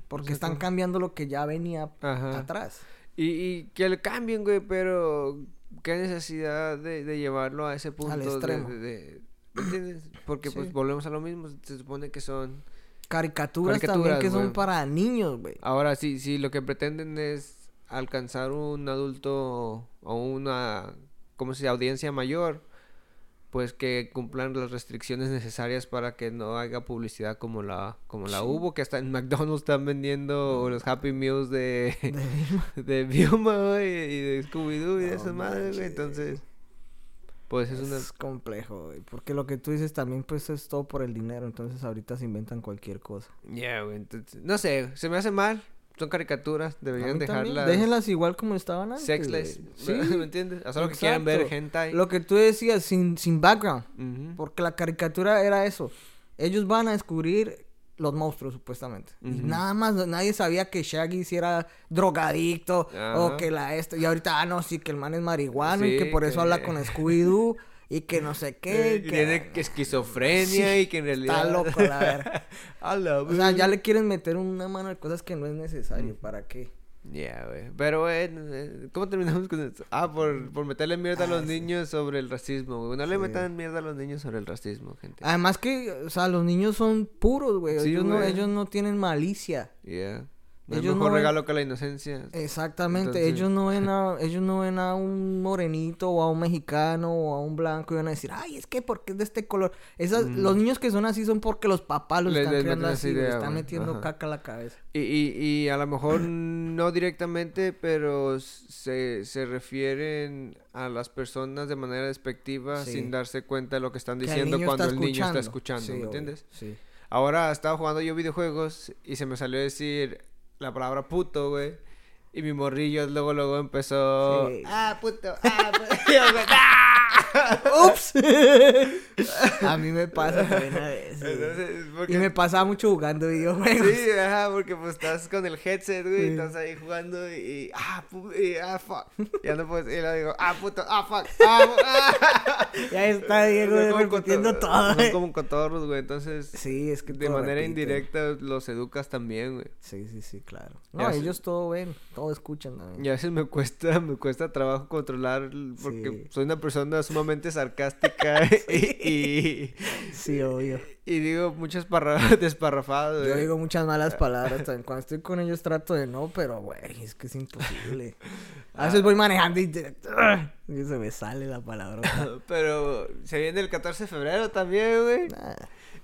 Porque están cambiando lo que ya venía Ajá. atrás. Y, y que le cambien, güey, pero qué necesidad de, de llevarlo a ese punto. de- extremo. De, de-. Porque pues volvemos a lo mismo. Se supone que son. Caricaturas, Caricaturas, también que son para niños, güey. Ahora sí, sí, lo que pretenden es alcanzar un adulto o una, ¿cómo se dice? Audiencia mayor, pues que cumplan las restricciones necesarias para que no haga publicidad como la, como la Sí. hubo, que hasta en McDonald's están vendiendo los Happy Meals de, De de Vilma, güey, y de Scooby-Doo y de No esas madres, entonces, pues es una... Es complejo, güey. Porque lo que tú dices también, pues, es todo por el dinero. Entonces ahorita se inventan cualquier cosa. Ya, güey, entonces, no sé, se me hace mal, son caricaturas, deberían dejarlas... Déjenlas igual como estaban antes. Sexless. Sí. ¿me entiendes? A solo que quieran ver hentai. Lo que tú decías, sin, sin background. Porque la caricatura era eso. Ellos van a descubrir los monstruos, supuestamente. Y nada más, nadie sabía que Shaggy si era drogadicto o que la esto. Y ahorita, ah, no, sí, que el man es marihuano y Sí, que por eso que- habla con Scooby-Doo y que no sé qué. Eh, que tiene esquizofrenia Sí, y que en realidad... Está loco, la verga. A O sea, ya le quieren meter una mano de cosas que no es necesario. ¿Para qué? Ya, güey. Pero, güey, eh, ¿cómo terminamos con esto? Ah, por, por meterle mierda a Ah, los sí. niños sobre el racismo, güey. No le metan mierda a los niños sobre el racismo, gente. Además que, o sea, los niños son puros, güey. Ellos, no, ellos no tienen malicia. Yeah. No Ellos mejor no ven- regalo que la inocencia. Exactamente, Entonces- ellos no ven a, ellos no ven a un morenito o a un mexicano o a un blanco y van a decir, ay, es que porque es de este color. Esas, Mm. Los niños que son así son porque los papás los Les- están meten esa así, idea, están güey, metiendo ajá. caca a la cabeza. Y, y, y a lo mejor no directamente, pero se, se refieren a las personas de manera despectiva Sí. sin darse cuenta de lo que están Que el diciendo niño cuando el niño está escuchando. escuchando, Sí, ¿me obvio, entiendes? Sí. Ahora estaba jugando yo videojuegos y se me salió a decir la palabra puto, güey. Y mi morrillo luego, luego empezó... Sí. Ah, puto, ah, puto. ¡Ups! a mí me pasa también a veces. güey. Entonces, porque... Y me pasaba mucho jugando videojuegos. Sí, ajá, porque pues estás con el headset, güey, Sí. estás ahí jugando y, ah, y, ah, fuck. Ya no puedes, y le digo, ah, puto, ah, fuck, ah, ah. Ya está Diego como repitiendo cotor- todo. Son güey. como cotorros, güey, entonces, Sí, es que de manera repite. indirecta los educas también, güey. Sí, sí, sí, claro. Ya No, sé. ellos todo ven, todo escuchan. Y a veces me cuesta, me cuesta trabajo controlar porque Sí. soy una persona sumamente sarcástica y, y, Sí, obvio. y digo muchas parra desparrafadas, Yo güey. digo muchas malas palabras también. Cuando estoy con ellos trato de no, pero güey, es que es imposible. A veces voy manejando y, te- y se me sale la palabra. Pero se viene el 14 de febrero también, güey. Nah,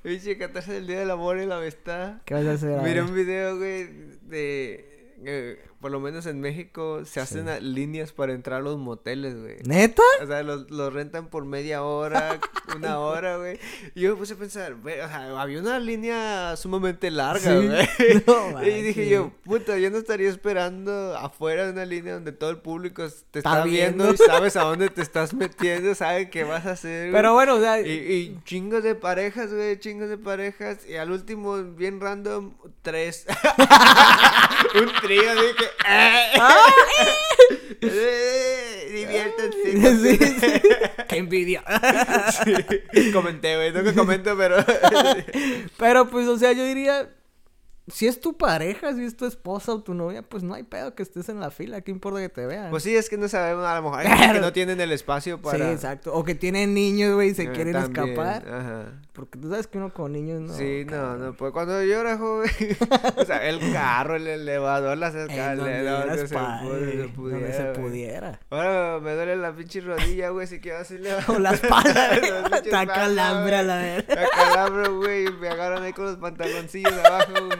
Oye, 14 del Día del Amor y la Amistad. ¿Qué vas a hacer? Miré un video, güey, de... por lo menos en México se hacen Sí. líneas para entrar a los moteles, güey. ¿Neta? O sea, los, los rentan por media hora, una hora, güey. Y yo me puse a pensar, güey, o sea, había una línea sumamente larga, Sí. güey. No y dije yo, puta, yo no estaría esperando afuera de una línea donde todo el público te Está está, viendo. viendo. y sabes a dónde te estás metiendo, sabe qué vas a hacer. güey. Pero bueno, o sea, Y, y chingos de parejas, güey, chingos de parejas. Y al último, bien random, tres. Un trío, eh, diviértanse. sí, sí. Qué envidia. Sí, Comenté, güey, no que comento, pero. Pero pues, o sea, yo diría, si es tu pareja, si es tu esposa o tu novia, pues no hay pedo que estés en la fila, ¿qué importa que te vean? Pues sí, es que no sabemos, a lo mejor que no tienen el espacio para. Sí, exacto. O que tienen niños, güey, y se Eh, quieren también, escapar. Ajá. Porque tú sabes que uno con niños no. sí, no, cabrón. no, pues cuando yo era joven, o sea, el carro, el elevador, las escaleras, eras donde se, padre, pu- se donde se pudiera, pudiera. Ahora me duele la pinche rodilla, güey, si quiero así le O la espalda, güey. Está espaldas, calambre a güey. la verga. Me acalambro, güey, me agarran ahí con los pantaloncillos abajo, güey.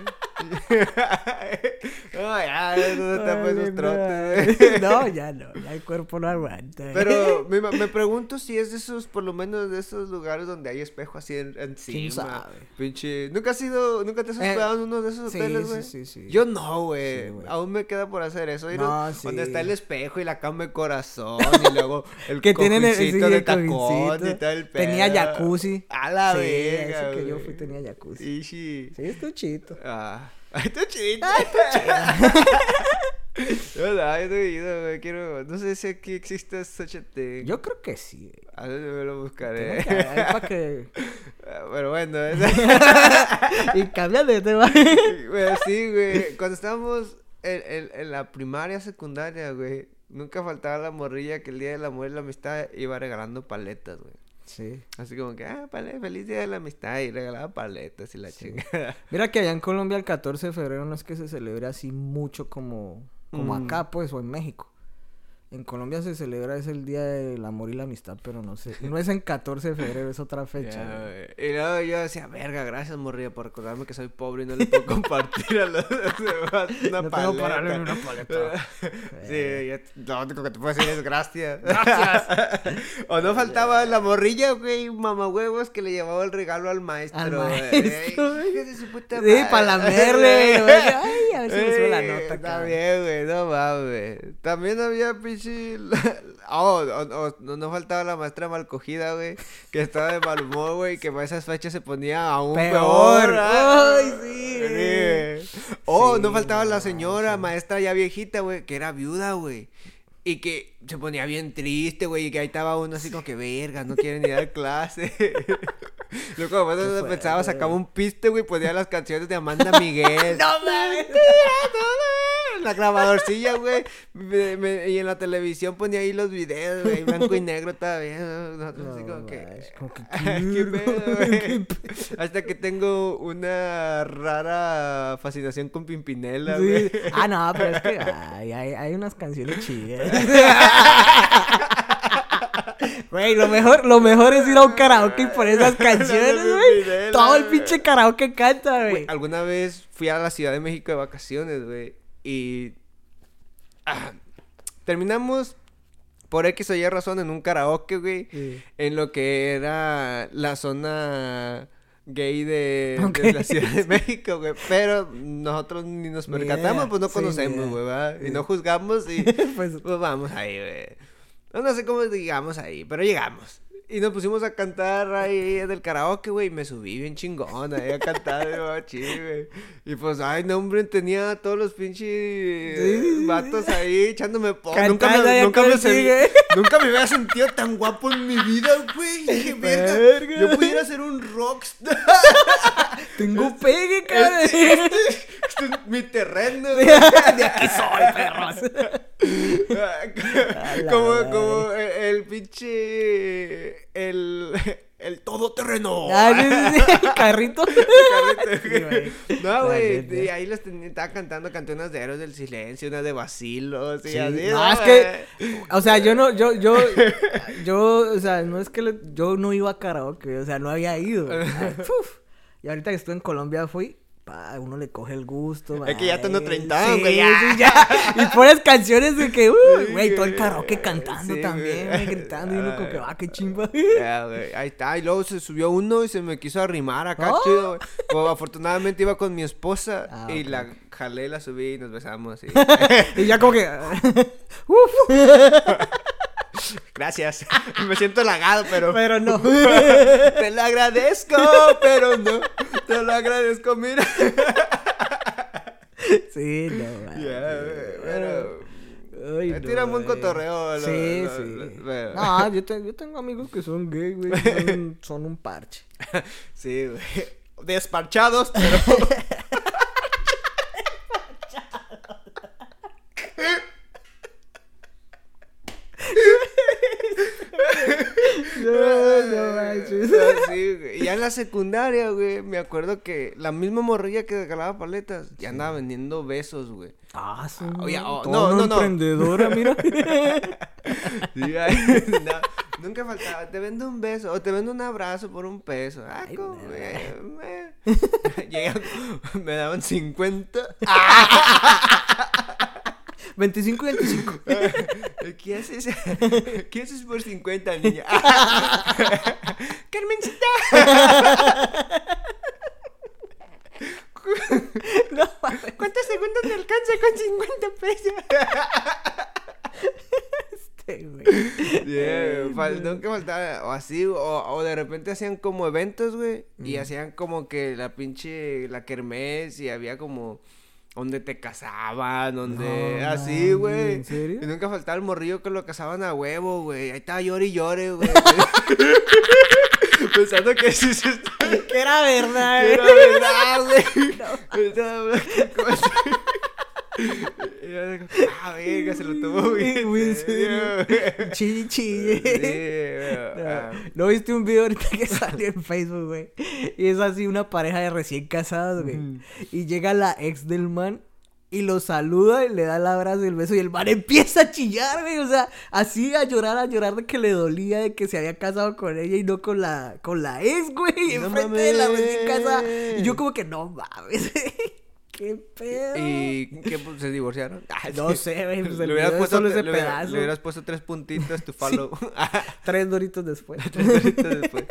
No, ya, no trotes, ya no, ya el cuerpo no aguanta. Pero me, me pregunto si es de esos, por lo menos de esos lugares donde hay espejo así en, encima. Pinche. ¿Nunca has ido, nunca te has Eh, hospedado en uno de esos sí, hoteles, güey? sí, sí. Yo no, güey. Sí. Aún me queda por hacer eso. No. Donde está el espejo y la cama de corazón y luego el que tienen el, sí, de el tacón y todo el pedo. Tenía jacuzzi. A la sí, verga, que yo fui tenía jacuzzi. Ishi. Sí, está chido. Ah. Ay, está chido. Yo no, yo no he ido, güey. Quiero. No sé si aquí existe such a thing. Yo creo que sí. güey. A ver, me lo buscaré. Tengo que- que... Pero bueno, es... y cambia de tema. Güey, sí, güey. Cuando estábamos en, en- en la primaria, secundaria, güey, nunca faltaba la morrilla que el día del amor y la amistad iba regalando paletas, güey. Sí. Así como que, ah, pale- feliz día de la amistad y regalaba paletas y la chingada. Mira que allá en Colombia el 14 de febrero no es que se celebre así mucho como, como Mm. acá, pues, o en México. En Colombia se celebra, es el Día del Amor y la Amistad, pero no sé. No es en 14 de febrero, es otra fecha. Ya, güey. güey. Y luego yo decía, verga, gracias, morrilla, por recordarme que soy pobre y no le puedo compartir a los demás una No tengo paleta. para darle una paleta. sí, ya- lo único que te puedo decir es gracias. Gracias. o no faltaba la morrilla, güey, mamahuevos, que le llevaba el regalo al maestro. Al güey. maestro, hija de su puta Sí, madre. para lamerle. güey. Ay, ver si me sube la Ey, nota. Está bien, güey, no mames. También había pinche. Oh, oh, oh, no, no faltaba la maestra mal cogida, güey. Que estaba de mal humor, güey. Que para esas fechas se ponía aún peor. Peor. Ay, sí. Sí. Oh, no faltaba la señora, sí. maestra ya viejita, güey. Que era viuda, güey. Y que se ponía bien triste, güey. Y que ahí estaba uno así como que verga, no quiere ni dar clase. Luego, cuando Qué se pensaba, sacaba un piste, güey. Ponía las canciones de Amanda Miguel. No mames. La grabadorcilla, güey. Me- me- y en la televisión ponía ahí los videos, güey. Blanco y negro todavía. Nosotros así No como que. manches, como que, "Ay, ¿qué ¿Qué pedo, güey? Hasta que tengo una rara fascinación con Pimpinela, Sí. güey. Ah, no, pero es que ay, hay, hay unas canciones chidas. Güey, lo mejor, lo mejor es ir a un karaoke y poner esas canciones, güey. Todo el pinche karaoke canta, güey. Alguna vez fui a la Ciudad de México de vacaciones, güey. Y. ah, terminamos por X o Y razón en un karaoke, güey. Sí. En lo que era la zona gay de, la Ciudad de México, güey. Pero nosotros ni nos percatamos, pues no Sí, conocemos, güey, ¿verdad? Y Sí. no juzgamos y Pues- pues vamos ahí, güey. No, sé cómo llegamos ahí, pero llegamos. Y nos pusimos a cantar ahí del karaoke, güey. Y me subí bien chingón ahí a cantar, güey, chido, güey. Y pues, ay, no, hombre, tenía todos los pinches vatos ahí echándome po. Nunca me, nunca, me con sen- sigue. nunca me había sentido tan guapo en mi vida, güey. Dije, verga, Verga. yo pudiera ser un rockstar. Tengo pegue, cabrón. Este, este es mi terreno. De aquí soy, perros. la como, como el, el pinche. El. El todoterreno. Ah, sí, sí, sí, el carrito. Carrito, Sí. No, güey. Y ahí tenía, estaba cantando canciones de Héroes del Silencio, una de Basilos y Sí, así. no, es que, o sea, yo no, yo, yo, yo, o sea, no es que le- yo no iba a karaoke, o sea, no había ido. Uf. Y ahorita que estuve en Colombia fui, pa, uno le coge el gusto. Es que ya tengo ay, 30, sí, güey, ya. sí, ya. Y pones canciones de que, uh, güey, todo el karaoke cantando Sí, también, güey. gritando, y uno como que, ah, qué chimba. Ya, güey, Ahí está, y luego se subió uno y se me quiso arrimar acá, Oh. chido, güey. Pues, afortunadamente iba con mi esposa Ah, y la jalé, la subí y nos besamos. Y... Y ya como que, uf, Gracias. Me siento halagado, pero. pero no. Te lo agradezco, pero no. Te lo agradezco, mira. Sí, no, man. Güey, pero. Ay, Me no, güey. cotorreo, lo- Sí, lo- sí. lo- No, yo, te- yo tengo amigos que son gay, güey. Son, son un parche. Sí, güey. Desparchados, pero. No, manches. Ah, Sí, güey. Ya en la secundaria, güey, me acuerdo que la misma morrilla que regalaba paletas ya andaba vendiendo besos, güey. Ah, sí. oye, oh, no, no, no. emprendedora, mira. Sí, ay, no, Nunca faltaba, te vendo un beso o te vendo un abrazo por un peso. Ah, Ay, como, no. me, me- Llegan, me daban 50. 25 y 25. ¿Qué haces? ¿Qué haces por 50, niña? Carmencita. No, ¿Cuántos segundos te alcanza con 50 pesos? este, güey. Yeah, fal- nunca faltaba, o así, o, o de repente hacían como eventos, güey, y hacían como que la pinche, la kermés, y había como donde te casaban, donde, No así, mames, güey. ¿en serio? Y nunca faltaba el morrillo que lo casaban a huevo, güey, ahí estaba llore y llore, güey. Pensando que sí se Que era verdad, era güey. verdad, güey. Estaba- ah, verga, se lo tomó bien. Muy en serio. Chille, chille. Sí, No, ah, ¿No viste un video ahorita que salió en Facebook, güey? Y es así una pareja de recién casados, güey. Y llega la ex del man y lo saluda y le da el abrazo y el beso y el man empieza a chillar, güey. O sea, así a llorar, a llorar de que le dolía de que se había casado con ella y no con la, con la ex, güey. No enfrente de la recién casada. Y yo como que no mames. ¿Qué pedo? ¿Y qué? pues, ¿Se divorciaron? No sé, güey. Pues Le hubieras puesto, solo le, ese pedazo. le hubieras puesto tres puntitos tu follow. Tres doritos después. Tres horitas después.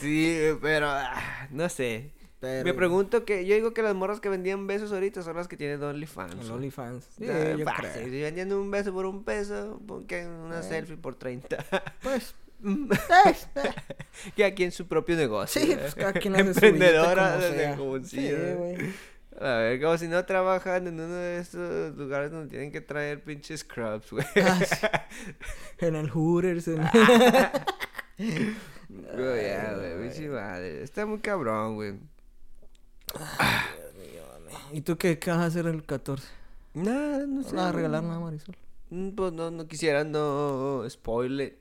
Sí, pero ah, no sé. Pero- Me pregunto que yo digo que las morras que vendían besos ahorita son las que tienen OnlyFans. OnlyFans. Sí, Ah, yo fácil, creo. Si vendían un beso por un peso, pon que una Eh. selfie por 30. Pues, eh, eh. que aquí en su propio negocio. Sí, ¿eh? pues cada quien hace su Emprendedora billete como sea. comuncillo, Sí, ¿eh? güey. A ver, como si no trabajan en uno de estos lugares donde tienen que traer pinches scrubs, güey. Ah, sí. En el Hooters. En... Güey, ya, güey, pinche madre. Está muy cabrón, güey. ¿Y tú qué, qué vas a hacer el 14? Nada, no ¿No sé. vas a regalar nada, Marisol? Mm, Pues no, no quisiera, no spoiler.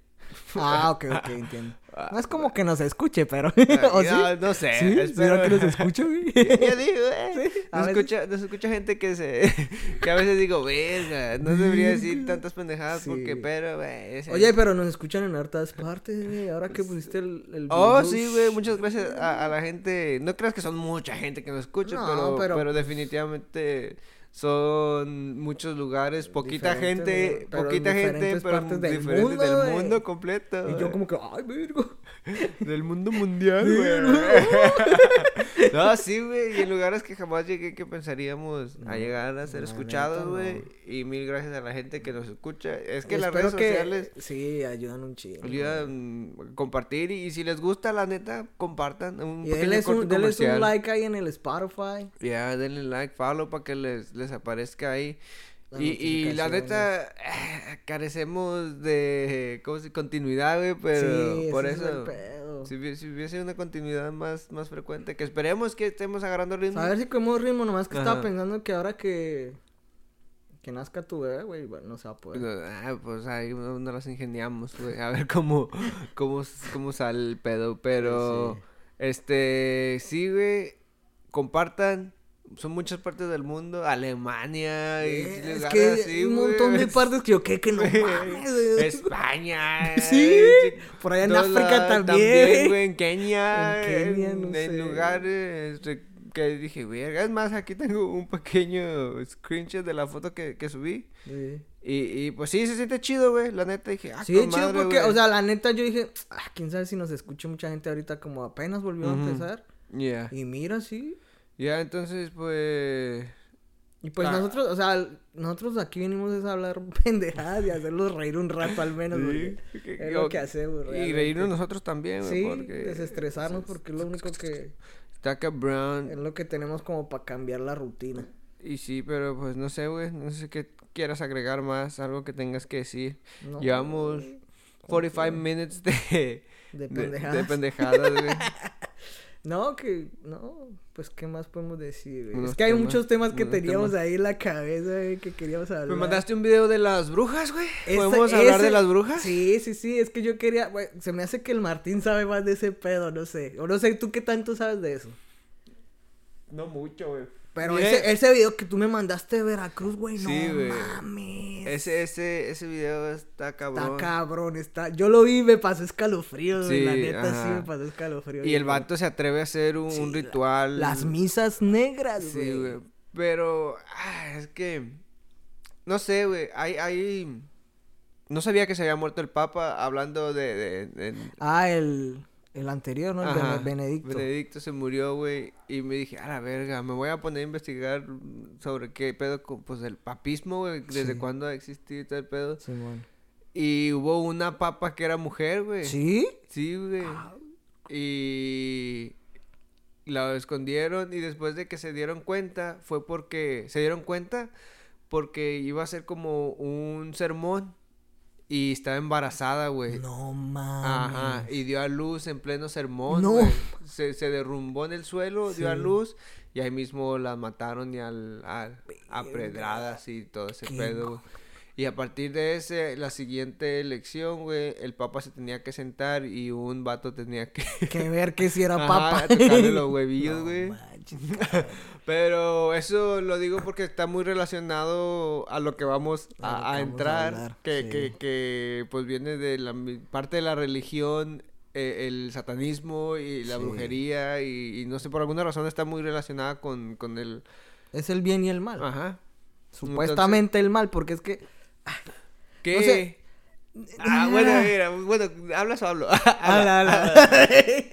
Ah, ok, ok, entiendo. Ah, No es como que nos escuche, pero... Ah, ¿O sí? ya, No sé. ¿Sí? espero- ¿Será que nos escucha, güey? Ya digo, eh. Nos escucha, nos escucha gente que se. que a veces digo, verga, no debería decir tantas pendejadas porque, pero, güey. ese- Oye, pero nos escuchan en hartas partes, güey. Ahora que pusiste el... el Oh, sí, güey, muchas gracias a, a la gente. No creas que son mucha gente que nos escucha, No, pero, pero... pero- definitivamente son muchos lugares, poquita Diferentes, gente, pero poquita gente, pero del diferentes mundo, del mundo completo. Y yo como que, ay, virgo. Del mundo mundial, güey. no, sí, güey, y en lugares que jamás llegué que pensaríamos a llegar a ser escuchados, güey. no. Y mil gracias a la gente que nos escucha. Es que las redes que- sociales Sí, ayudan un chingo. ayudan a compartir y, y si les gusta la neta compartan un Y pequeño denles un, denles un comercial. like ahí en el Spotify. ya denle like follow para que les, les aparezca ahí y, y la neta eh, carecemos de ¿cómo se continuidad güey pero sí, por ese es el eso pedo. si, si hubiese una continuidad más más frecuente que esperemos que estemos agarrando ritmo A ver si cogemos ritmo, nomás que estaba pensando que ahora que que nazca tu bebé, güey, bueno, no se va a poder. Ah, pues ahí no, no las ingeniamos, güey. A ver cómo, cómo, cómo sale el pedo. Pero, Sí. este, sí, güey. Compartan. Son muchas partes del mundo. Alemania y Eh, es lugares que así, un montón de partes que yo que que no mames. España. Sí, eh, por allá en África también. güey, en Kenia. En Kenia, en, no en sé. lugares este, que dije, verga. Es más, aquí tengo un pequeño screenshot de la foto que, que subí. Sí. Y, y pues sí, se siente chido, güey. La neta dije, ah, Sí, chido madre, porque, güey. o sea, la neta yo dije, ah, quién sabe si nos escucha mucha gente ahorita como apenas volvió Ujú. a empezar. Ya. Y mira, sí. Ya, entonces, pues. Y pues Ah. nosotros, o sea, nosotros aquí venimos es a hablar pendejadas y hacerlos reír un rato al menos, porque que- es que- lo que hacemos, Y realmente. reírnos nosotros también, güey. Sí, porque desestresarnos porque es lo único que Está cabrón. es lo que tenemos como para cambiar la rutina. Y sí, pero pues no sé, güey. No sé qué quieras agregar más. Algo que tengas que decir. No, Llevamos 45 minutes de. de de- pendejadas. De, pendejadas, güey. No, que no, pues qué más podemos decir, güey? Unos Es que hay temas, muchos temas que unos teníamos temas. ahí en la cabeza, güey, que queríamos hablar. Me mandaste un video de las brujas, güey. Esa- ¿Podemos hablar de las brujas? Sí, sí, sí, es que yo quería, güey, se me hace que el Martín sabe más de ese pedo, no sé. O no sé, ¿tú qué tanto sabes de eso? No mucho, güey. Pero ese, ese video que tú me mandaste de Veracruz, güey, no Sí, güey. mames. Ese, ese, ese video está cabrón. Está cabrón, está. Yo lo vi y me pasó escalofríos, güey. La Sí, neta sí me pasó escalofríos. Y el güey. vato se atreve a hacer un, Sí, un la- ritual. Las misas negras, güey. Sí, güey. Pero, ah, es que. No sé, güey. Hay, hay. No sabía que se había muerto el Papa hablando de. de- de- Ah, el, el anterior, ¿no? El Ajá, Bene- Benedicto. Benedicto se murió, güey. Y me dije, a la verga, me voy a poner a investigar sobre qué pedo pues, el papismo, güey. Desde Sí. cuándo ha existido y todo el pedo. Simón. Y hubo una papa que era mujer, güey. ¿Sí? Sí, güey. Ah. Y la escondieron y después de que se dieron cuenta fue porque se dieron cuenta porque iba a ser como un sermón y estaba embarazada, güey. No mames. Ajá, y dio a luz en pleno sermón, No. Se, se derrumbó en el suelo, dio a luz y ahí mismo la mataron y al, al- a pedradas y todo ese Qué pedo, güey. Y a partir de ese, la siguiente elección, güey, el papa se tenía que sentar y un vato tenía que... Que ver que si era Ajá, papa. tocarle los huevillos, No güey. manches, Pero eso lo digo porque está muy relacionado a lo que vamos A entrar, que, sí. que, que pues viene de la parte de la religión, eh, el satanismo y la Sí. brujería y, y no sé, por alguna razón está muy relacionada con, con el... Es el bien y el mal. Ajá. Supuestamente el mal, porque es que. ¿Qué? Ah, bueno, mira, bueno, ¿hablas o hablo? Habla, habla.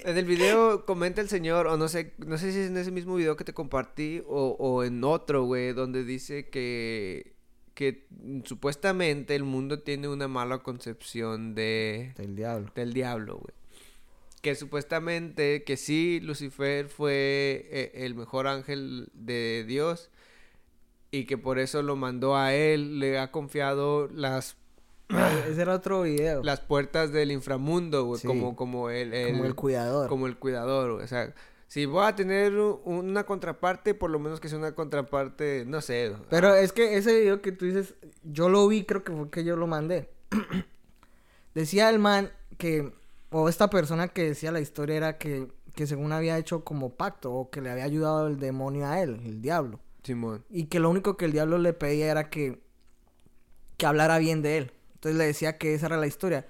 En el video comenta el señor, o no sé, no sé si es en ese mismo video que te compartí o, o en otro, güey, donde dice que, que supuestamente el mundo tiene una mala concepción de, Del diablo. del diablo, güey. Que supuestamente que sí, Lucifer fue eh, el mejor ángel de Dios y que por eso lo mandó a él, le ha confiado las, Ese era otro video. las puertas del inframundo, güey, Sí. como, como el, como el cuidador. como el cuidador, güey. O sea, si voy a tener una contraparte, por lo menos que sea una contraparte, no sé. Pero es que ese video que tú dices, yo lo vi, creo que fue que yo lo mandé. decía el man que, o esta persona que decía la historia era que, que según había hecho como pacto, o que le había ayudado el demonio a él, el diablo. Simón. Y que lo único que el diablo le pedía era que, que hablara bien de él. Entonces le decía que esa era la historia.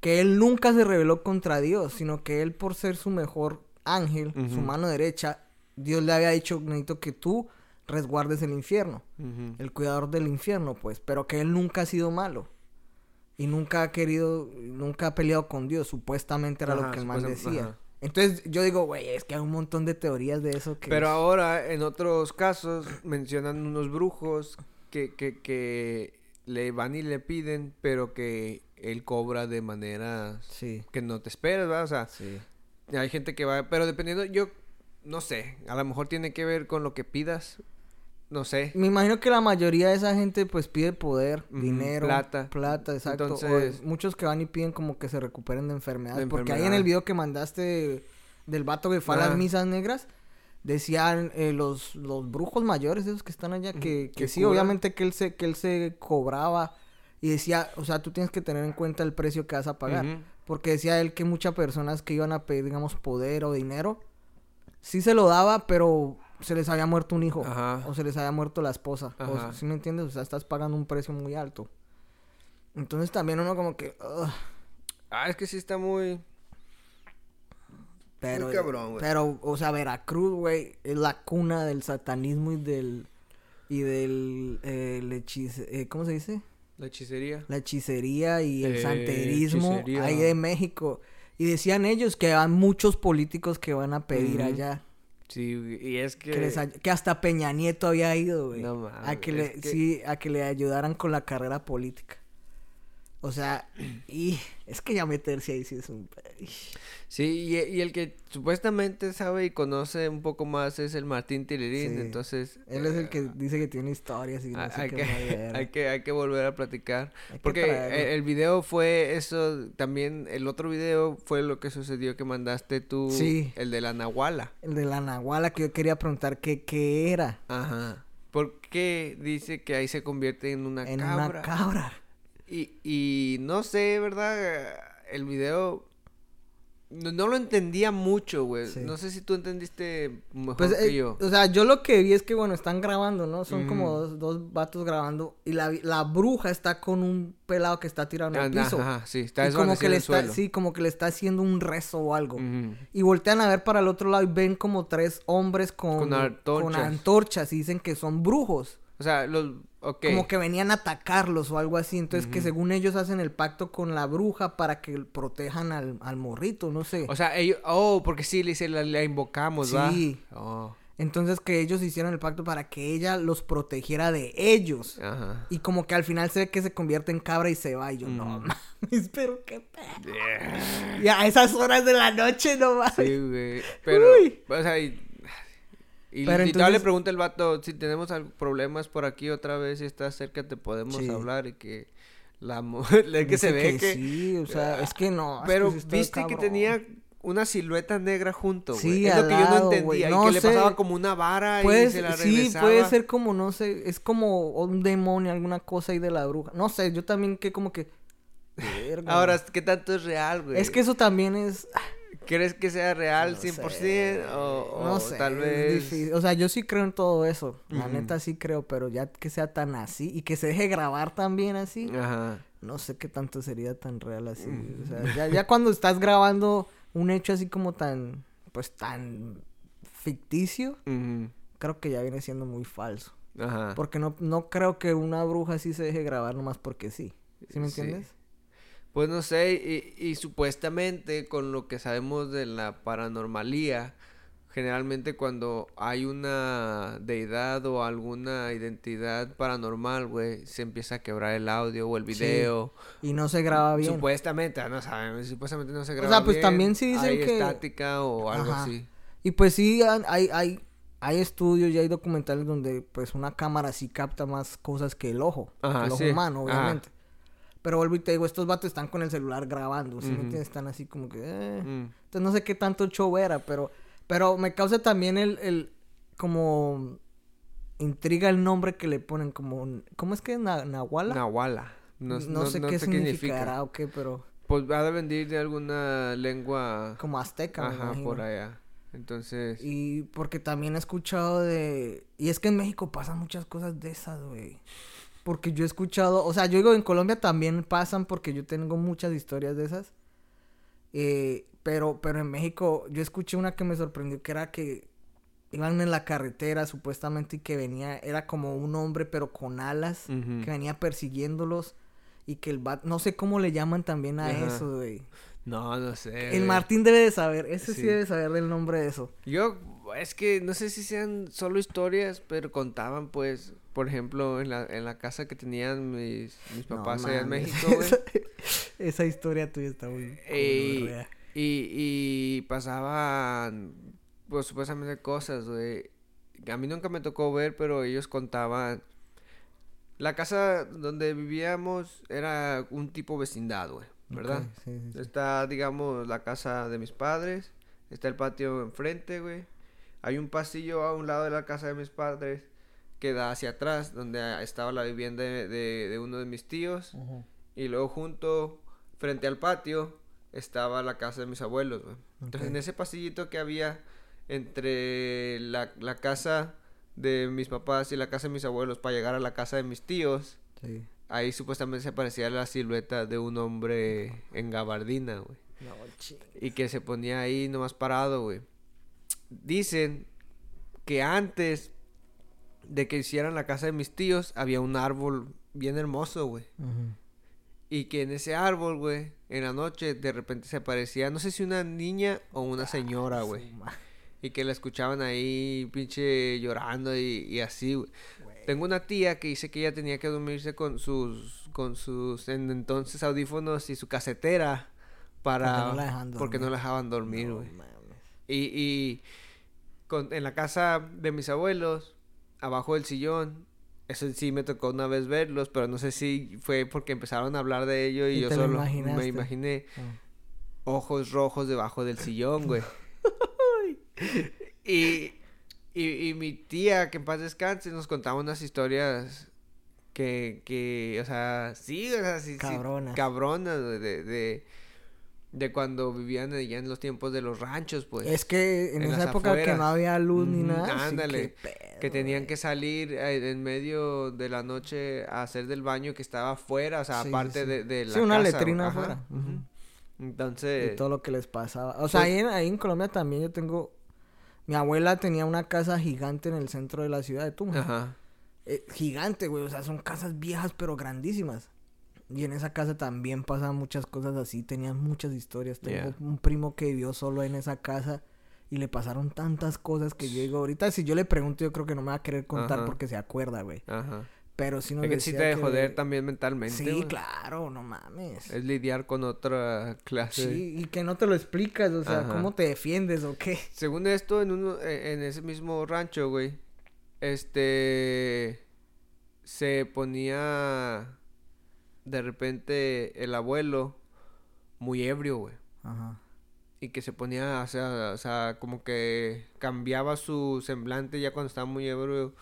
Que él nunca se rebeló contra Dios, sino que él por ser su mejor ángel, su mano derecha, Dios le había dicho, necesito que tú resguardes el infierno, el cuidador del infierno, pues, pero que él nunca ha sido malo. Y nunca ha querido, nunca ha peleado con Dios, supuestamente era lo que el man decía. ajá. Entonces yo digo, güey, es que hay un montón de teorías de eso que... Pero ahora, en otros casos, mencionan unos brujos que, que, que le van y le piden, pero que él cobra de manera Sí, que no te esperas, ¿verdad? O sea, sí. hay gente que va, pero dependiendo, yo no sé, a lo mejor tiene que ver con lo que pidas, no sé. Me imagino que la mayoría de esa gente pues pide poder, dinero, plata. plata, exacto. O muchos que van y piden como que se recuperen de enfermedades. De Porque ahí en el video que mandaste del vato que fue a las misas negras, decían eh, los, los brujos mayores, esos que están allá, que, que sí, obviamente que él se, que él se cobraba. Y decía, o sea, tú tienes que tener en cuenta el precio que vas a pagar. Porque decía él que muchas personas que iban a pedir, digamos, poder o dinero, sí se lo daba, pero se les había muerto un hijo. Ajá. O se les había muerto la esposa. O. ¿Sí me entiendes? O sea, estás pagando un precio muy alto. Entonces también uno como que... ugh, Ah, es que sí está muy... pero, cabrón, güey. pero, o sea, Veracruz, güey, es la cuna del satanismo y del... Y del... Eh, eh, ¿Cómo se dice? La hechicería. La hechicería y el Eh, santerismo hechicería. ahí de México. Y decían ellos que hay muchos políticos que van a pedir allá. Sí, y es que... Que, les ay- que hasta Peña Nieto había ido, güey. No a mames, que le, que- sí, a que le ayudaran con la carrera política. O sea, y es que ya meterse ahí sí es un... Sí, y, y el que supuestamente sabe y conoce un poco más es el Martín Tilirín, Sí. entonces... Él es el que dice que tiene historias y no hay, sé hay qué que, hay, que, hay que volver a platicar. Hay Porque el, el video fue eso, también el otro video fue lo que sucedió que mandaste tú, Sí. el de la Nahuala. El de la Nahuala que yo quería preguntar que qué era. Ajá. ¿Por qué dice que ahí se convierte en una en cabra? una cabra. Y, y no sé, ¿verdad? El video no, no lo entendía mucho, güey. Sí. No sé si tú entendiste mejor Pues, que eh, yo. o sea, yo lo que vi es que, bueno, están grabando, ¿no? Son como Ujú. dos, dos vatos grabando y la, la bruja está con un pelado que está tirado en el Anda, piso. ajá, sí, está y como que le está, suelo. sí, como que le está haciendo un rezo o algo. Y voltean a ver para el otro lado y ven como tres hombres con, Con antorchas. con antorchas y dicen que son brujos. O sea, los... Ok. Como que venían a atacarlos o algo así. Entonces que según ellos hacen el pacto con la bruja para que protejan al, al morrito, no sé. O sea, ellos... Oh, porque sí, le, dice, la, la invocamos, ¿va? Sí. Oh, Entonces que ellos hicieron el pacto para que ella los protegiera de ellos. ajá. Y como que al final se ve que se convierte en cabra y se va. Y yo, no mames, pero qué pedo. Y a esas horas de la noche, no mames. Sí, güey. Pero, Uy. o sea, y... Y, Pero y todavía le entonces- pregunta el vato, si tenemos problemas por aquí otra vez, si estás cerca, te podemos Sí. hablar y que la mujer, que se ve que... Sí, o sea, es que no. es Pero que viste que tenía una silueta negra junto, güey. Sí, es lo que yo no entendía. güey. Y No que le pasaba como una vara y se la ser- sí, regresaba. puede ser como, no sé, es como un demonio, alguna cosa ahí de la bruja. No sé, yo también que como que... verga. Ahora, ¿qué tanto es real, güey? Es que eso también es... ¿Crees que sea real No 100%? sé, o, o no sé, tal vez... O sea, yo sí creo en todo eso. La neta sí creo, pero ya que sea tan así y que se deje grabar también así, Ajá. no sé qué tanto sería tan real así. Mm. O sea, ya, ya cuando estás grabando un hecho así como tan, pues tan ficticio, creo que ya viene siendo muy falso. Ajá. Porque no, no creo que una bruja así se deje grabar nomás porque sí. ¿Sí me Sí. Pues no sé, y, y supuestamente con lo que sabemos de la paranormalía, generalmente cuando hay una deidad o alguna identidad paranormal, güey, se empieza a quebrar el audio o el Sí. video. Y no se graba bien. Supuestamente, ah, no sabemos, supuestamente no se graba sea, pues bien, también sí dicen hay que- estática o algo Ajá. así. Y pues sí, hay, hay, hay estudios y hay documentales donde pues una cámara sí capta más cosas que el ojo. Ajá, que el ojo sí. humano, Ajá. Pero vuelvo y te digo, estos vatos están con el celular grabando, ¿sí me Ujú. entiendes? Están así como que... eh. Mm. Entonces no sé qué tanto show era, pero... Pero me causa también el... el como... Intriga el nombre que le ponen como... ¿Cómo es que es? Na- ¿Nahuala? Nahuala. No, No, no- sé no qué sé significará o qué, pero... Pues ha de venir de alguna lengua. Como azteca, Ajá, por allá. Entonces. Y porque también he escuchado de... Y es que en México pasan muchas cosas de esas, güey. Porque yo he escuchado... O sea, yo digo, en Colombia también pasan porque yo tengo muchas historias de esas. Eh, pero, pero en México yo escuché una que me sorprendió, que era que iban en la carretera supuestamente y que venía... Era como un hombre pero con alas que venía persiguiéndolos. Y que el bat... No sé cómo le llaman también a Ajá. eso, güey. No, no sé. El. Martín debe de saber. Ese sí. Sí. debe saber del nombre de eso. Yo, es que no sé si sean solo historias, pero contaban, pues, por ejemplo, en la, en la casa que tenían mis, mis No papás allá en. México, güey. Esa, esa historia tuya está muy... Y, gonorrea. y, y pasaban, pues, supuestamente cosas, güey. A mí nunca me tocó ver, pero ellos contaban. La casa donde vivíamos era un tipo vecindad, güey, ¿verdad? Sí, sí. Está, digamos, la casa de mis padres. Está el patio enfrente, güey. Hay un pasillo a un lado de la casa de mis padres que da hacia atrás, donde estaba la vivienda de, de- de uno de mis tíos. Y luego junto, frente al patio, estaba la casa de mis abuelos, güey. Entonces, en ese pasillito que había entre la, la casa de mis papás y la casa de mis abuelos para llegar a la casa de mis tíos, Sí. ahí supuestamente se parecía la silueta de un hombre en gabardina, güey. No, Y que se ponía ahí nomás parado, güey. Dicen que antes de que hicieran la casa de mis tíos, había un árbol bien hermoso, güey. Y que en ese árbol, güey, en la noche de repente se aparecía, no sé si una niña o una señora, güey. Su ma- Y que la escuchaban ahí, pinche, llorando y, y así, güey. Tengo una tía que dice que ella tenía que dormirse con sus, con sus, en entonces, audífonos y su casetera para... Porque no la dejaban porque no dormir. la dejaban dormir, No güey. Y, y con- en la casa de mis abuelos, abajo del sillón, eso sí me tocó una vez verlos, pero no sé si fue porque empezaron a hablar de ello y, Y yo solo me imaginé Ah. ojos rojos debajo del sillón, güey. y, y, y mi tía, que en paz descanse, nos contaba unas historias que, que o sea, sí, o sea, sí, sí, Cabronas. cabronas, de, de, de cuando vivían allá en los tiempos de los ranchos, pues. Es que en, en esa época que no había luz ni nada. ándale, pedo, que tenían que salir eh, en medio de la noche a hacer del baño que estaba afuera, o sea, Sí, aparte sí. de, de la Sí, una casa, letrina ajá, afuera. Entonces, Y todo lo que les pasaba. O sea, Pues- ahí, en, ahí en Colombia también yo tengo... Mi abuela tenía una casa gigante en el centro de la ciudad de Tunja. ajá. Eh, gigante, güey. O sea, son casas viejas pero grandísimas. Y en esa casa también pasaban muchas cosas así. Tenían muchas historias. Tengo Yeah. un primo que vivió solo en esa casa. Y le pasaron tantas cosas que yo digo... Ahorita si yo le pregunto yo creo que no me va a querer contar Ajá. porque se acuerda, güey. Ajá. Pero sí nos es que sí te que- joder también mentalmente. Sí, güey. claro, no mames. Es lidiar con otra clase. Sí, y que no te lo explicas, o sea, Ajá. ¿cómo te defiendes o qué? Según esto, en uno, eh, en ese mismo rancho, güey, este se ponía de repente el abuelo muy ebrio, güey. Ajá. Y que se ponía, o sea, o sea, como que cambiaba su semblante ya cuando estaba muy ebrio.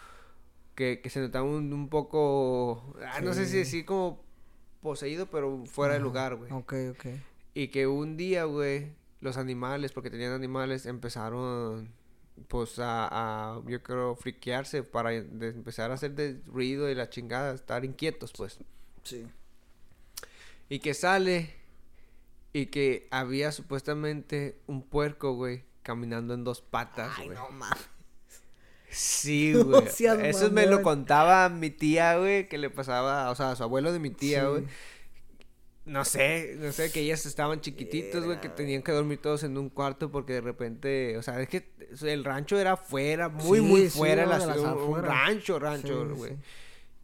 Que, que se notaba un, un poco, ah, no sé si decir como poseído, pero fuera de lugar, güey. Ok, ok. Y que un día, güey, los animales, porque tenían animales, empezaron, pues, a, a, yo creo, friquearse para de- empezar a hacer de ruido y la chingada, estar inquietos, pues. Sí. Y que sale y que había supuestamente un puerco, güey, caminando en dos patas, Ay, güey. no mames. Sí, No güey. seas Eso me lo contaba mi tía, güey, que le pasaba, o sea, a su abuelo de mi tía, Sí. güey. No sé, no sé, que ellas estaban chiquititos, güey, que tenían que dormir todos en un cuarto porque de repente, o sea, es que el rancho era fuera, muy, Sí, muy sí, fuera de la de las ciudad, un- rancho, rancho, Sí, sí, güey. sí.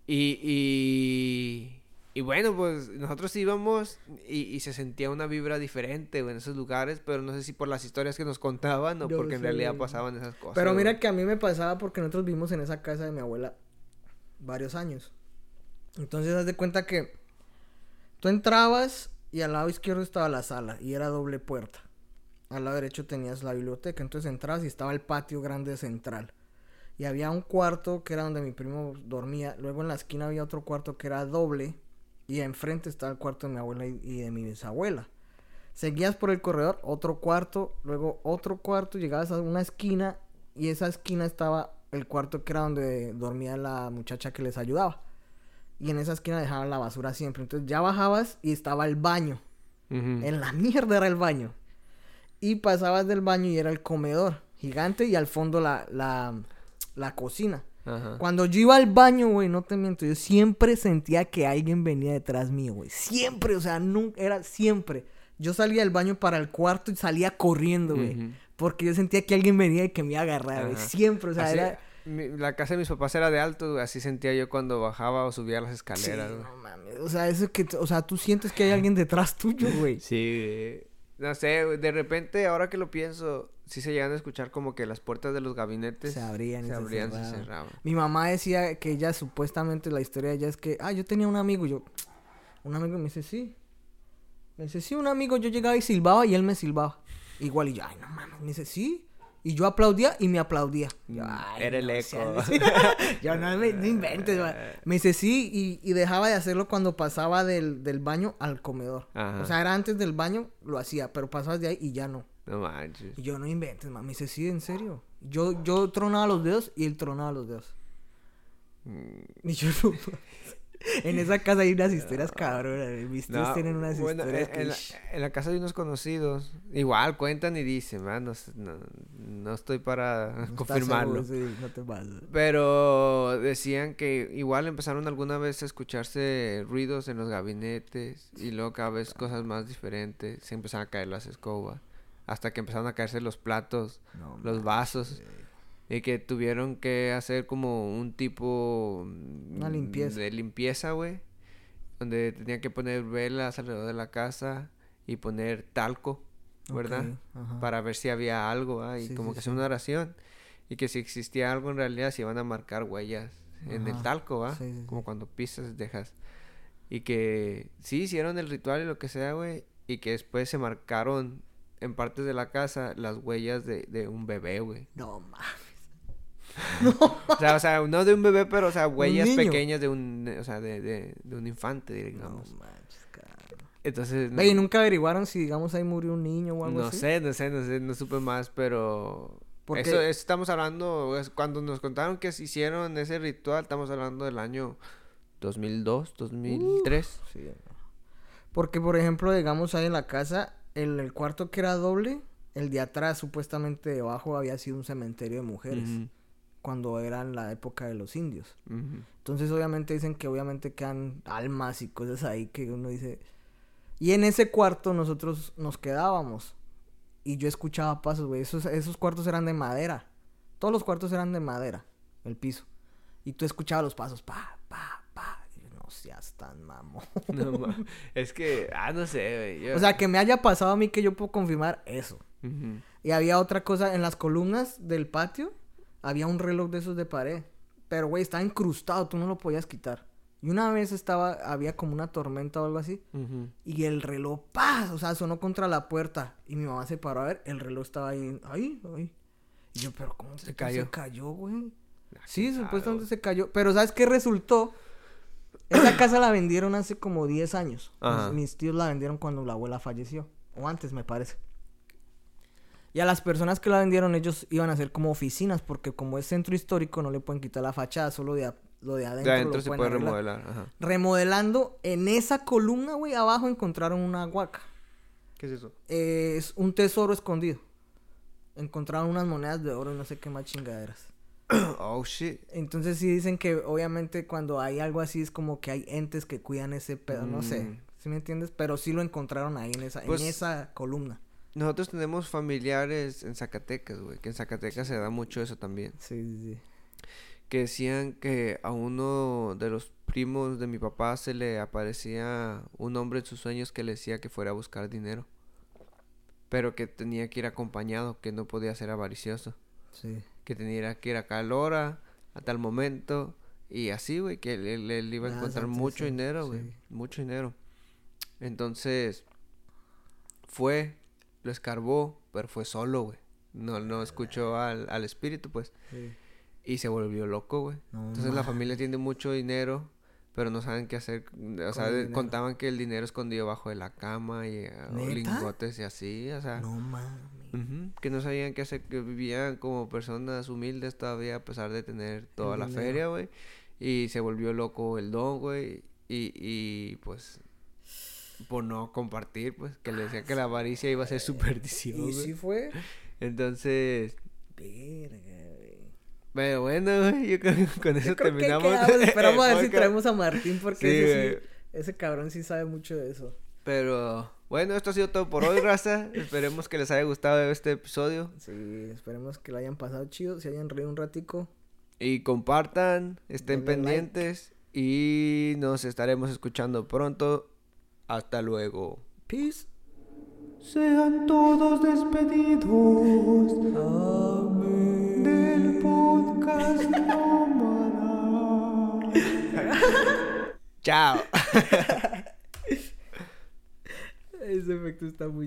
Y, y, y bueno, pues nosotros íbamos y, y se sentía una vibra diferente, en esos lugares, pero no sé si por las historias que nos contaban o Yo porque en realidad pasaban esas cosas. Pero güey. mira que a mí me pasaba porque nosotros vivimos en esa casa de mi abuela varios años. Entonces, haz de cuenta que tú entrabas y al lado izquierdo estaba la sala y era doble puerta. Al lado derecho tenías la biblioteca. Entonces entrabas y estaba el patio grande central. Y había un cuarto que era donde mi primo dormía. Luego en la esquina había otro cuarto que era doble. Y enfrente estaba el cuarto de mi abuela y, y de mi bisabuela. Seguías por el corredor, otro cuarto, luego otro cuarto, llegabas a una esquina y esa esquina estaba el cuarto que era donde dormía la muchacha que les ayudaba. Y en esa esquina dejaban la basura siempre. Entonces ya bajabas y estaba el baño. En la mierda era el baño. Y pasabas del baño y era el comedor gigante y al fondo la, la, la cocina. Ajá. Cuando yo iba al baño, güey, no te miento, yo siempre sentía que alguien venía detrás mío, güey. Siempre, o sea, nunca, era siempre. Yo salía del baño para el cuarto y salía corriendo, güey. Porque yo sentía que alguien venía y que me iba a agarrar, güey. Siempre, o sea, Así, era... la casa de mis papás era de alto, güey, así sentía yo cuando bajaba o subía las Sí, escaleras, güey. no mames. O sea, eso que, o sea, tú sientes que hay alguien detrás tuyo, güey. Sí, güey. No sé, güey, de repente, ahora que lo pienso, sí se llegan a escuchar como que las puertas de los gabinetes Se abrían y se se abrían y se cerraban. Mi mamá decía que ella supuestamente la historia de ella es que, ah, yo tenía un amigo, y yo, un amigo me dice, sí. Me dice, sí, un amigo, yo llegaba y silbaba y él me silbaba. Igual y yo, ay, no mames, me dice, sí. Y yo aplaudía y me aplaudía. Yo, Mm, "Ay, era el no eco". seas- yo no, me, no inventes, ma". Me dice, sí, y, y dejaba de hacerlo cuando pasaba del, del baño al comedor. Ajá. O sea, era antes del baño, lo hacía, pero pasabas de ahí y ya no. No manches. Y yo no inventes, mami. Dice, sí, en serio. Yo, yo tronaba los dedos y él tronaba los dedos. Mm, Y yo no. en esa casa hay unas historias cabronas. güey. Mis tíos no, tienen unas bueno, historias en, que. en la, en la casa de unos conocidos, igual cuentan y dicen, "Man, no, sé, no, no estoy para no confirmarlo. seguro, sí, no te pases. Pero decían que igual empezaron alguna vez a escucharse ruidos en los gabinetes y luego cada vez cosas más diferentes. Se empezaron a caer las escobas. Hasta que empezaron a caerse los platos, No, los vasos. Y que tuvieron que hacer como un tipo... Una mm, limpieza. De limpieza, güey. Donde tenían que poner velas alrededor de la casa y poner talco, ¿verdad? Para ver si había algo, ¿ah? Y Sí, como sí, que hacer una oración. Y que si existía algo en realidad se iban a marcar huellas en el talco, ¿ah? Como cuando pisas, dejas. Y que sí hicieron el ritual y lo que sea, güey. Y que después se marcaron en partes de la casa las huellas de, de un bebé, güey. No mames. O sea, o sea, no de un bebé, pero, o sea, huellas pequeñas de un, o sea, de, de, de un infante, No digamos. manches, cabrón. Entonces... Y nunca averiguaron si, digamos, ahí murió un niño o algo No así. sé, no sé, no sé, no supe más, pero... Porque- Eso, eso estamos hablando, es cuando nos contaron que se hicieron ese ritual, estamos hablando del año 2002, 2003. Sí, no. Porque, por ejemplo, digamos, ahí en la casa, el, el cuarto que era doble, el de atrás, supuestamente debajo, había sido un cementerio de mujeres. Cuando era en la época de los indios. Entonces, obviamente, dicen que obviamente quedan almas y cosas ahí que uno dice... Y en ese cuarto nosotros nos quedábamos. Y yo escuchaba pasos, güey. Esos, esos cuartos eran de madera. Todos los cuartos eran de madera, el piso. Y tú escuchabas los pasos, pa, pa, seas tan mamón. No, es que, ah, no sé, güey. yo- O sea, que me haya pasado a mí que yo puedo confirmar eso. Y había otra cosa, en las columnas del patio había un reloj de esos de pared. Pero, güey, estaba incrustado, tú no lo podías quitar. Y una vez estaba, había como una tormenta o algo así. Y el reloj, ¡paz! O sea, sonó contra la puerta. Y mi mamá se paró a ver, el reloj estaba ahí, ahí, ahí. Y yo, pero ¿cómo se cayó. Se cayó, güey. Ah, Sí, supuestamente se cayó. Pero ¿sabes qué resultó? Esa casa la vendieron hace como 10 años. Mis- tíos la vendieron cuando la abuela falleció. O antes, me parece. Y a las personas que la vendieron, ellos iban a hacer como oficinas. Porque como es centro histórico, no le pueden quitar la fachada. Solo de a- lo de adentro, De adentro lo se puede arreglar. remodelar. Ajá. Remodelando, en esa columna, güey, abajo encontraron una huaca. ¿Qué es eso? Eh, es un tesoro escondido. Encontraron unas monedas de oro y no sé qué más chingaderas. Oh, shit. Entonces sí dicen que obviamente cuando hay algo así es como que hay entes que cuidan ese pedo, no sé. Mm. ¿Sí me entiendes? Pero sí lo encontraron ahí en esa, Pues- en esa columna. Nosotros tenemos familiares en Zacatecas, güey. Que en Zacatecas se da mucho eso también. Sí, sí, sí. Que decían que a uno de los primos de mi papá se le aparecía un hombre en sus sueños que le decía que fuera a buscar dinero. Pero que tenía que ir acompañado, que no podía ser avaricioso. Sí. Que tenía que ir a tal hora, a tal momento. Y así, güey, que él, iba a Ah, encontrar mucho sí, dinero, güey. sí. Mucho dinero. Entonces, fue, lo escarbó, pero fue solo, güey. No, no escuchó al, al espíritu, pues. sí. Y se volvió loco, güey. No Entonces la familia tiene mucho dinero, pero no saben qué hacer. O sea, contaban que el dinero escondido bajo de la cama y eh, lingotes y así, o sea. No mames. que no sabían qué hacer, que vivían como personas humildes todavía a pesar de tener toda la dinero. feria, güey. Y se volvió loco el don, güey. Y, y pues, por no compartir, pues, que le decían que la avaricia iba a ser su perdición, ¿Y sí fue? Entonces, Verga. Pero bueno, güey, yo creo que con eso Yo creo que terminamos. quedamos. Esperamos a ver si traemos a Martín porque Sí, ese, güey. sí, ese cabrón sí sabe mucho de eso. Pero bueno, esto ha sido todo por hoy, raza. Esperemos que les haya gustado este episodio. Sí, esperemos que lo hayan pasado chido, se hayan reído un ratico. Y compartan, estén Denle like. pendientes. Y nos estaremos escuchando pronto. Hasta luego. Peace. Sean todos despedidos del Nómada. Chao. Ese efecto está muy